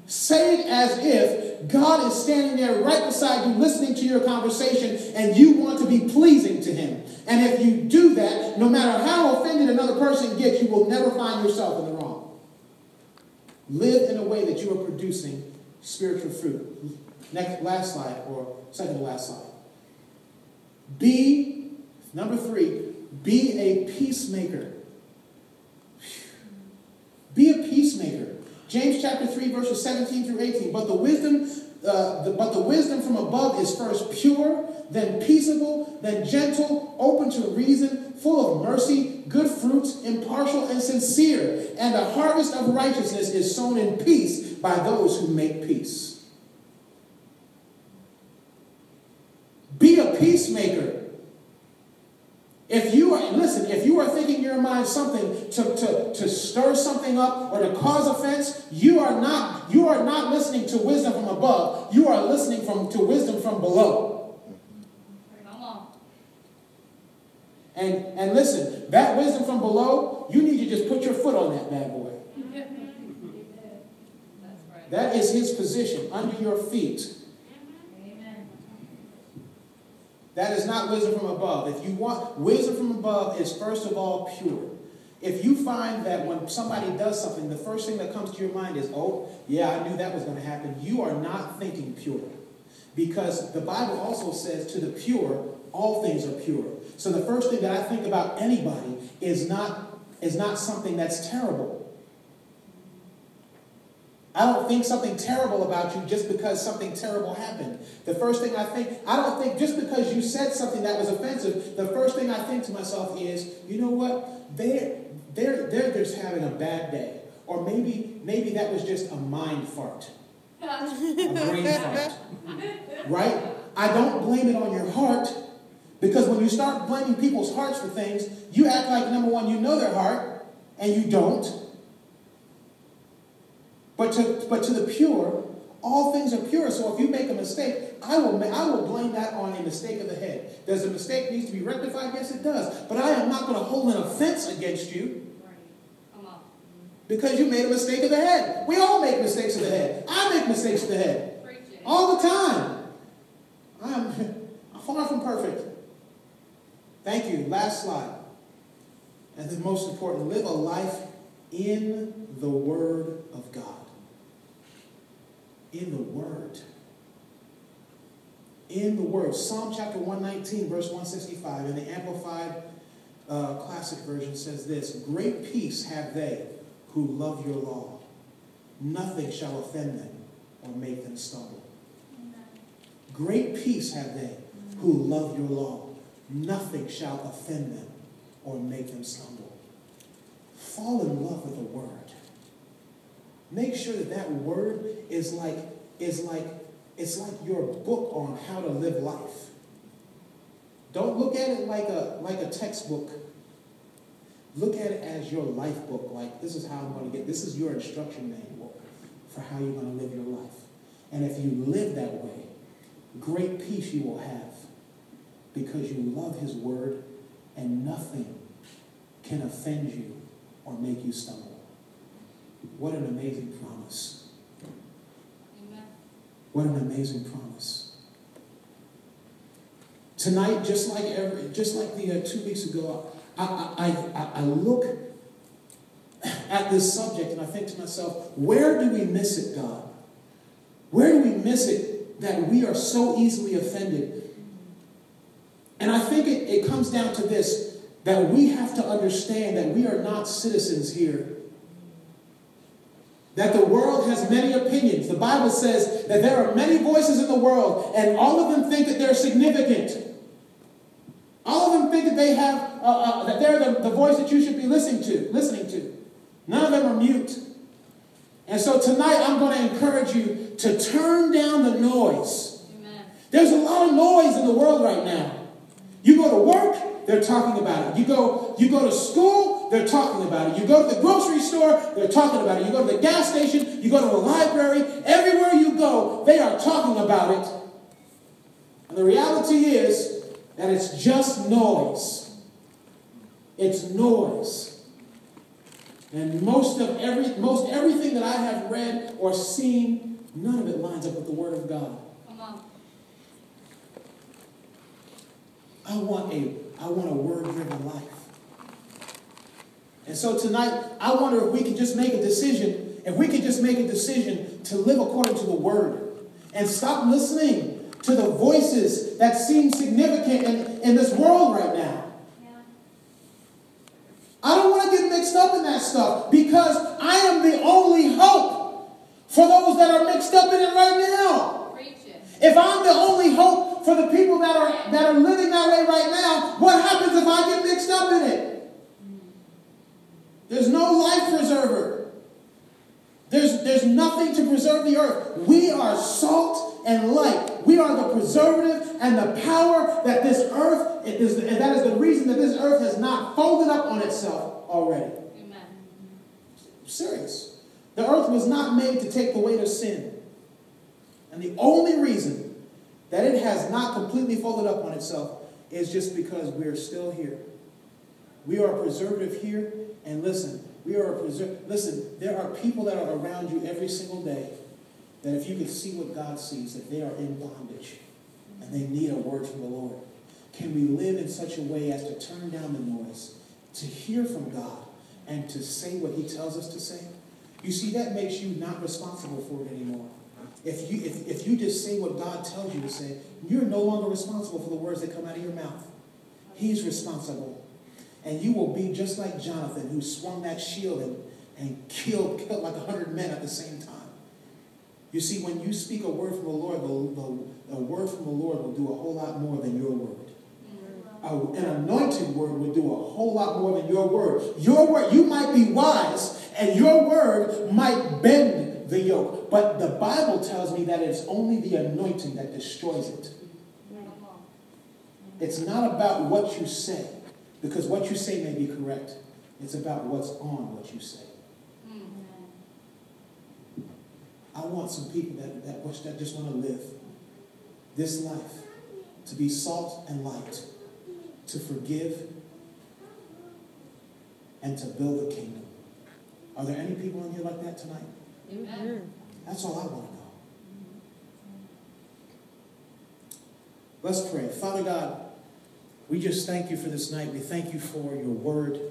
say it as if God is standing there right beside you, listening to your conversation, and you want to be pleasing to Him. And if you do that, no matter how offended another person gets, you will never find yourself in the wrong. Live in a way that you are producing spiritual fruit. Next, last slide, or second to last slide. Be, number three, be a peacemaker. Be a peacemaker. James chapter 3, verses 17 through 18. But the wisdom, uh, the, but the wisdom from above is first pure, then peaceable, then gentle, open to reason, full of mercy, good fruits, impartial and sincere. And the harvest of righteousness is sown in peace by those who make peace. Be a peacemaker. If you are, listen, if you are thinking in your mind something to, to, to stir something up or to cause offense, you are not, you are not listening to wisdom from above. You are listening from, to wisdom from below. Come on. And, and listen, that wisdom from below, you need to just put your foot on that bad boy. [laughs] That's right. That is his position under your feet. Amen. That is not wisdom from above. If you want wisdom from above is first of all pure. If you find that when somebody does something, the first thing that comes to your mind is, oh, yeah, I knew that was going to happen, you are not thinking pure. Because the Bible also says, to the pure, all things are pure. So the first thing that I think about anybody is not, is not something that's terrible. I don't think something terrible about you just because something terrible happened. The first thing I think, I don't think just because you said something that was offensive, the first thing I think to myself is, you know what? They're, they're, they're just having a bad day. Or maybe, maybe that was just a mind fart, [laughs] a brain fart. Right? I don't blame it on your heart because when you start blaming people's hearts for things, you act like, number one, you know their heart, and you don't. But to, but to the pure, all things are pure. So if you make a mistake, I will, I will blame that on a mistake of the head. Does a mistake needs to be rectified? Yes, it does. But I am not going to hold an offense against you Right. Come on. because you made a mistake of the head. We all make mistakes of the head. I make mistakes of the head all the time. [laughs] I'm far from perfect. Thank you. Last slide. And the most important, live a life in the Word of God. In the Word. In the Word. Psalm chapter 119, verse 165, in the Amplified uh, Classic Version says this Great peace have they who love your law. Nothing shall offend them or make them stumble. Great peace have they who love your law. Nothing shall offend them or make them stumble. Fall in love with the word. Make sure that that word is like is like it's like your book on how to live life. Don't look at it like a like a textbook. Look at it as your life book. Like this is how I'm going to get. This is your instruction manual for how you're going to live your life. And if you live that way, great peace you will have because you love his word and nothing can offend you or make you stumble. What an amazing promise. Amen. What an amazing promise. Tonight, just like every, just like the uh, two weeks ago, I, I, I, I look at this subject and I think to myself, where do we miss it, God? Where do we miss it that we are so easily offended? And I think it, it comes down to this that we have to understand that we are not citizens here. That the world has many opinions. The Bible says that there are many voices in the world, and all of them think that they're significant. All of them think that they have uh, uh, that they're the, the voice that you should be listening to. Listening to. None of them are mute. And so tonight I'm going to encourage you to turn down the noise. Amen. There's a lot of noise in the world right now. You go to work, they're talking about it. You go, you go to school, they're talking about it. You go to the grocery store, they're talking about it. You go to the gas station, you go to a library, everywhere you go, they are talking about it. And the reality is that it's just noise. It's noise. And most of every most everything that I have read or seen, none of it lines up with the Word of God. Come on. I want a I want a word-driven life. And so tonight, I wonder if we could just make a decision, if we could just make a decision to live according to the word and stop listening to the voices that seem significant in, in this world right now. I don't want to get mixed up in that stuff because I am the only hope for those that are mixed up in it right now. It. If I'm the only hope for the people that are that are living that way right now, what happens if I get mixed up in it? There's no life preserver. There's, there's nothing to preserve the earth. We are salt and light. We are the preservative and the power that this earth is, and that is the reason that this earth has not folded up on itself already. Amen. Serious. The earth was not made to take the weight of sin. And the only reason that it has not completely folded up on itself is just because we're still here. We are preservative here, and listen, we are. Listen, there are people that are around you every single day that if you could see what God sees, that they are in bondage and they need a word from the Lord. Can we live in such a way as to turn down the noise, to hear from God, and to say what He tells us to say? You see, that makes you not responsible for it anymore. If you, if, if you just say what God tells you to say, you're no longer responsible for the words that come out of your mouth. He's responsible. And you will be just like Jonathan, who swung that shield and, and killed, killed like a hundred men at the same time. You see, when you speak a word from the Lord, the, the, the word from the Lord will do a whole lot more than your word. An anointed word will do a whole lot more than your word. Your word, you might be wise, and your word might bend the yoke. But the Bible tells me that it's only the anointing that destroys it. It's not about what you say, because what you say may be correct. It's about what's on what you say. Mm. I want some people that, that, that just want to live this life to be salt and light, to forgive, and to build the kingdom. Are there any people in here like that tonight? Amen. That's all I want to know. Let's pray. Father God, we just thank you for this night. We thank you for your word.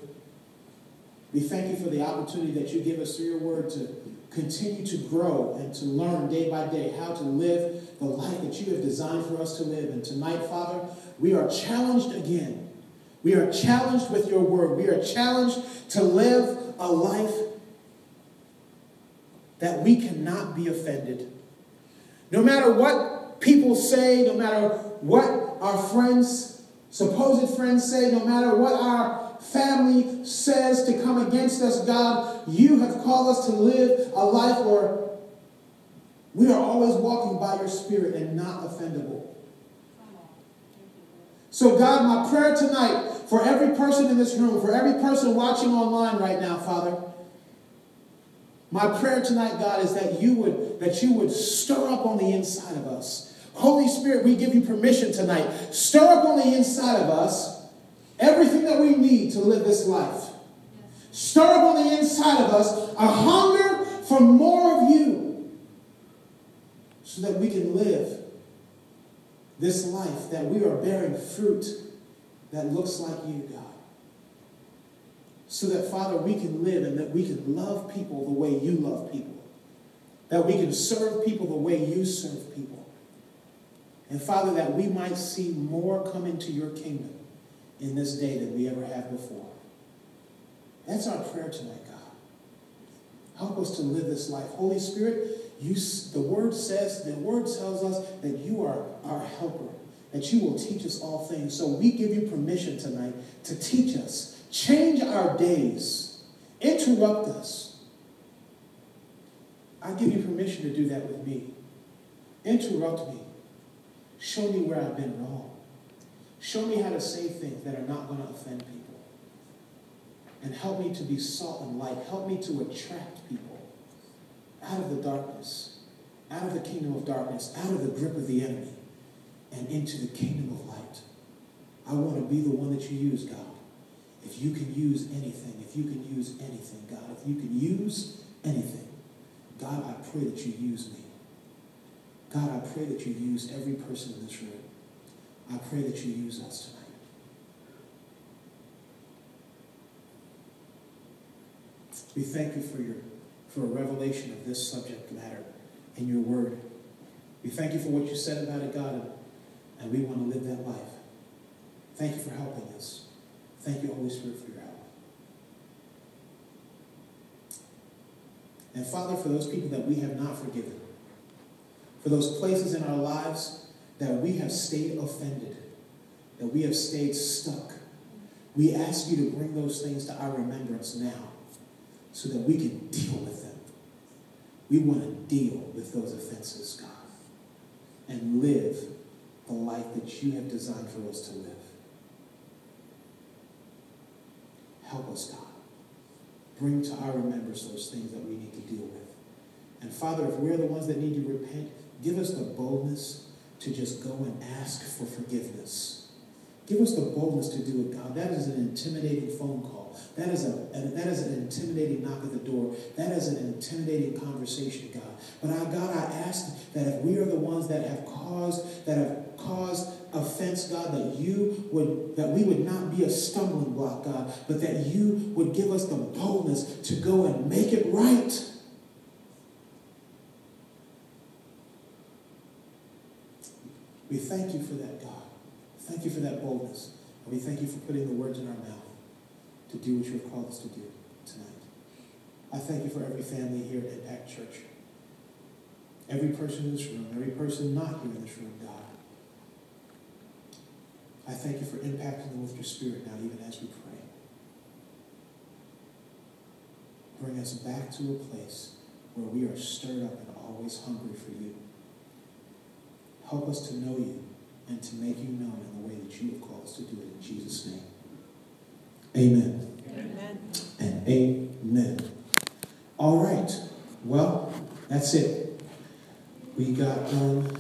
We thank you for the opportunity that you give us through your word to continue to grow and to learn day by day how to live the life that you have designed for us to live. And tonight, Father, we are challenged again. We are challenged with your word. We are challenged to live a life that we cannot be offended. No matter what people say, no matter what our friends, supposed friends say, no matter what our family says to come against us, God, you have called us to live a life where we are always walking by your spirit and not offendable. So, God, my prayer tonight for every person in this room, for every person watching online right now, Father, my prayer tonight, God, is that you would that you would stir up on the inside of us Holy Spirit, we give you permission tonight. Stir up on the inside of us everything that we need to live this life. Stir up on the inside of us a hunger for more of you so that we can live this life, that we are bearing fruit that looks like you, God. So that, Father, we can live and that we can love people the way you love people. That we can serve people the way you serve people. And, Father, that we might see more come into your kingdom in this day than we ever have before. That's our prayer tonight, God. Help us to live this life. Holy Spirit, you, the word says, the word tells us that you are our helper, that you will teach us all things. So we give you permission tonight to teach us, change our days, interrupt us. I give you permission to do that with me. Interrupt me. Show me where I've been wrong. Show me how to say things that are not going to offend people. And help me to be salt and light. Help me to attract people out of the darkness, out of the kingdom of darkness, out of the grip of the enemy, and into the kingdom of light. I want to be the one that you use, God. If you can use anything, if you can use anything, God, if you can use anything, God, I pray that you use me. God, I pray that you use every person in this room. I pray that you use us tonight. We thank you for your for a revelation of this subject matter in your word. We thank you for what you said about it, God, and, we want to live that life. Thank you for helping us. Thank you, Holy Spirit, for your help. And Father, for those people that we have not forgiven, for those places in our lives that we have stayed offended, that we have stayed stuck, we ask you to bring those things to our remembrance now so that we can deal with them. We want to deal with those offenses, God, and live the life that you have designed for us to live. Help us, God. Bring to our remembrance those things that we need to deal with. And Father, if we're the ones that need to repent, give us the boldness to just go and ask for forgiveness. Give us the boldness to do it, God. That is an intimidating phone call. That is, a, that is an intimidating knock at the door. That is an intimidating conversation, God. But I, God, I ask that if we are the ones that have caused, that have caused offense, God, that you would, that we would not be a stumbling block, God, but that you would give us the boldness to go and make it right. We thank you for that, God. Thank you for that boldness. And we thank you for putting the words in our mouth to do what you have called us to do tonight. I thank you for every family here at Impact Church. Every person in this room, every person not here in this room, God. I thank you for impacting them with your spirit now, even as we pray. Bring us back to a place where we are stirred up and always hungry for you. Help us to know you and to make you known in the way that you have called us to do it in Jesus' name. Amen. Amen. And amen. All right. Well, that's it. We got done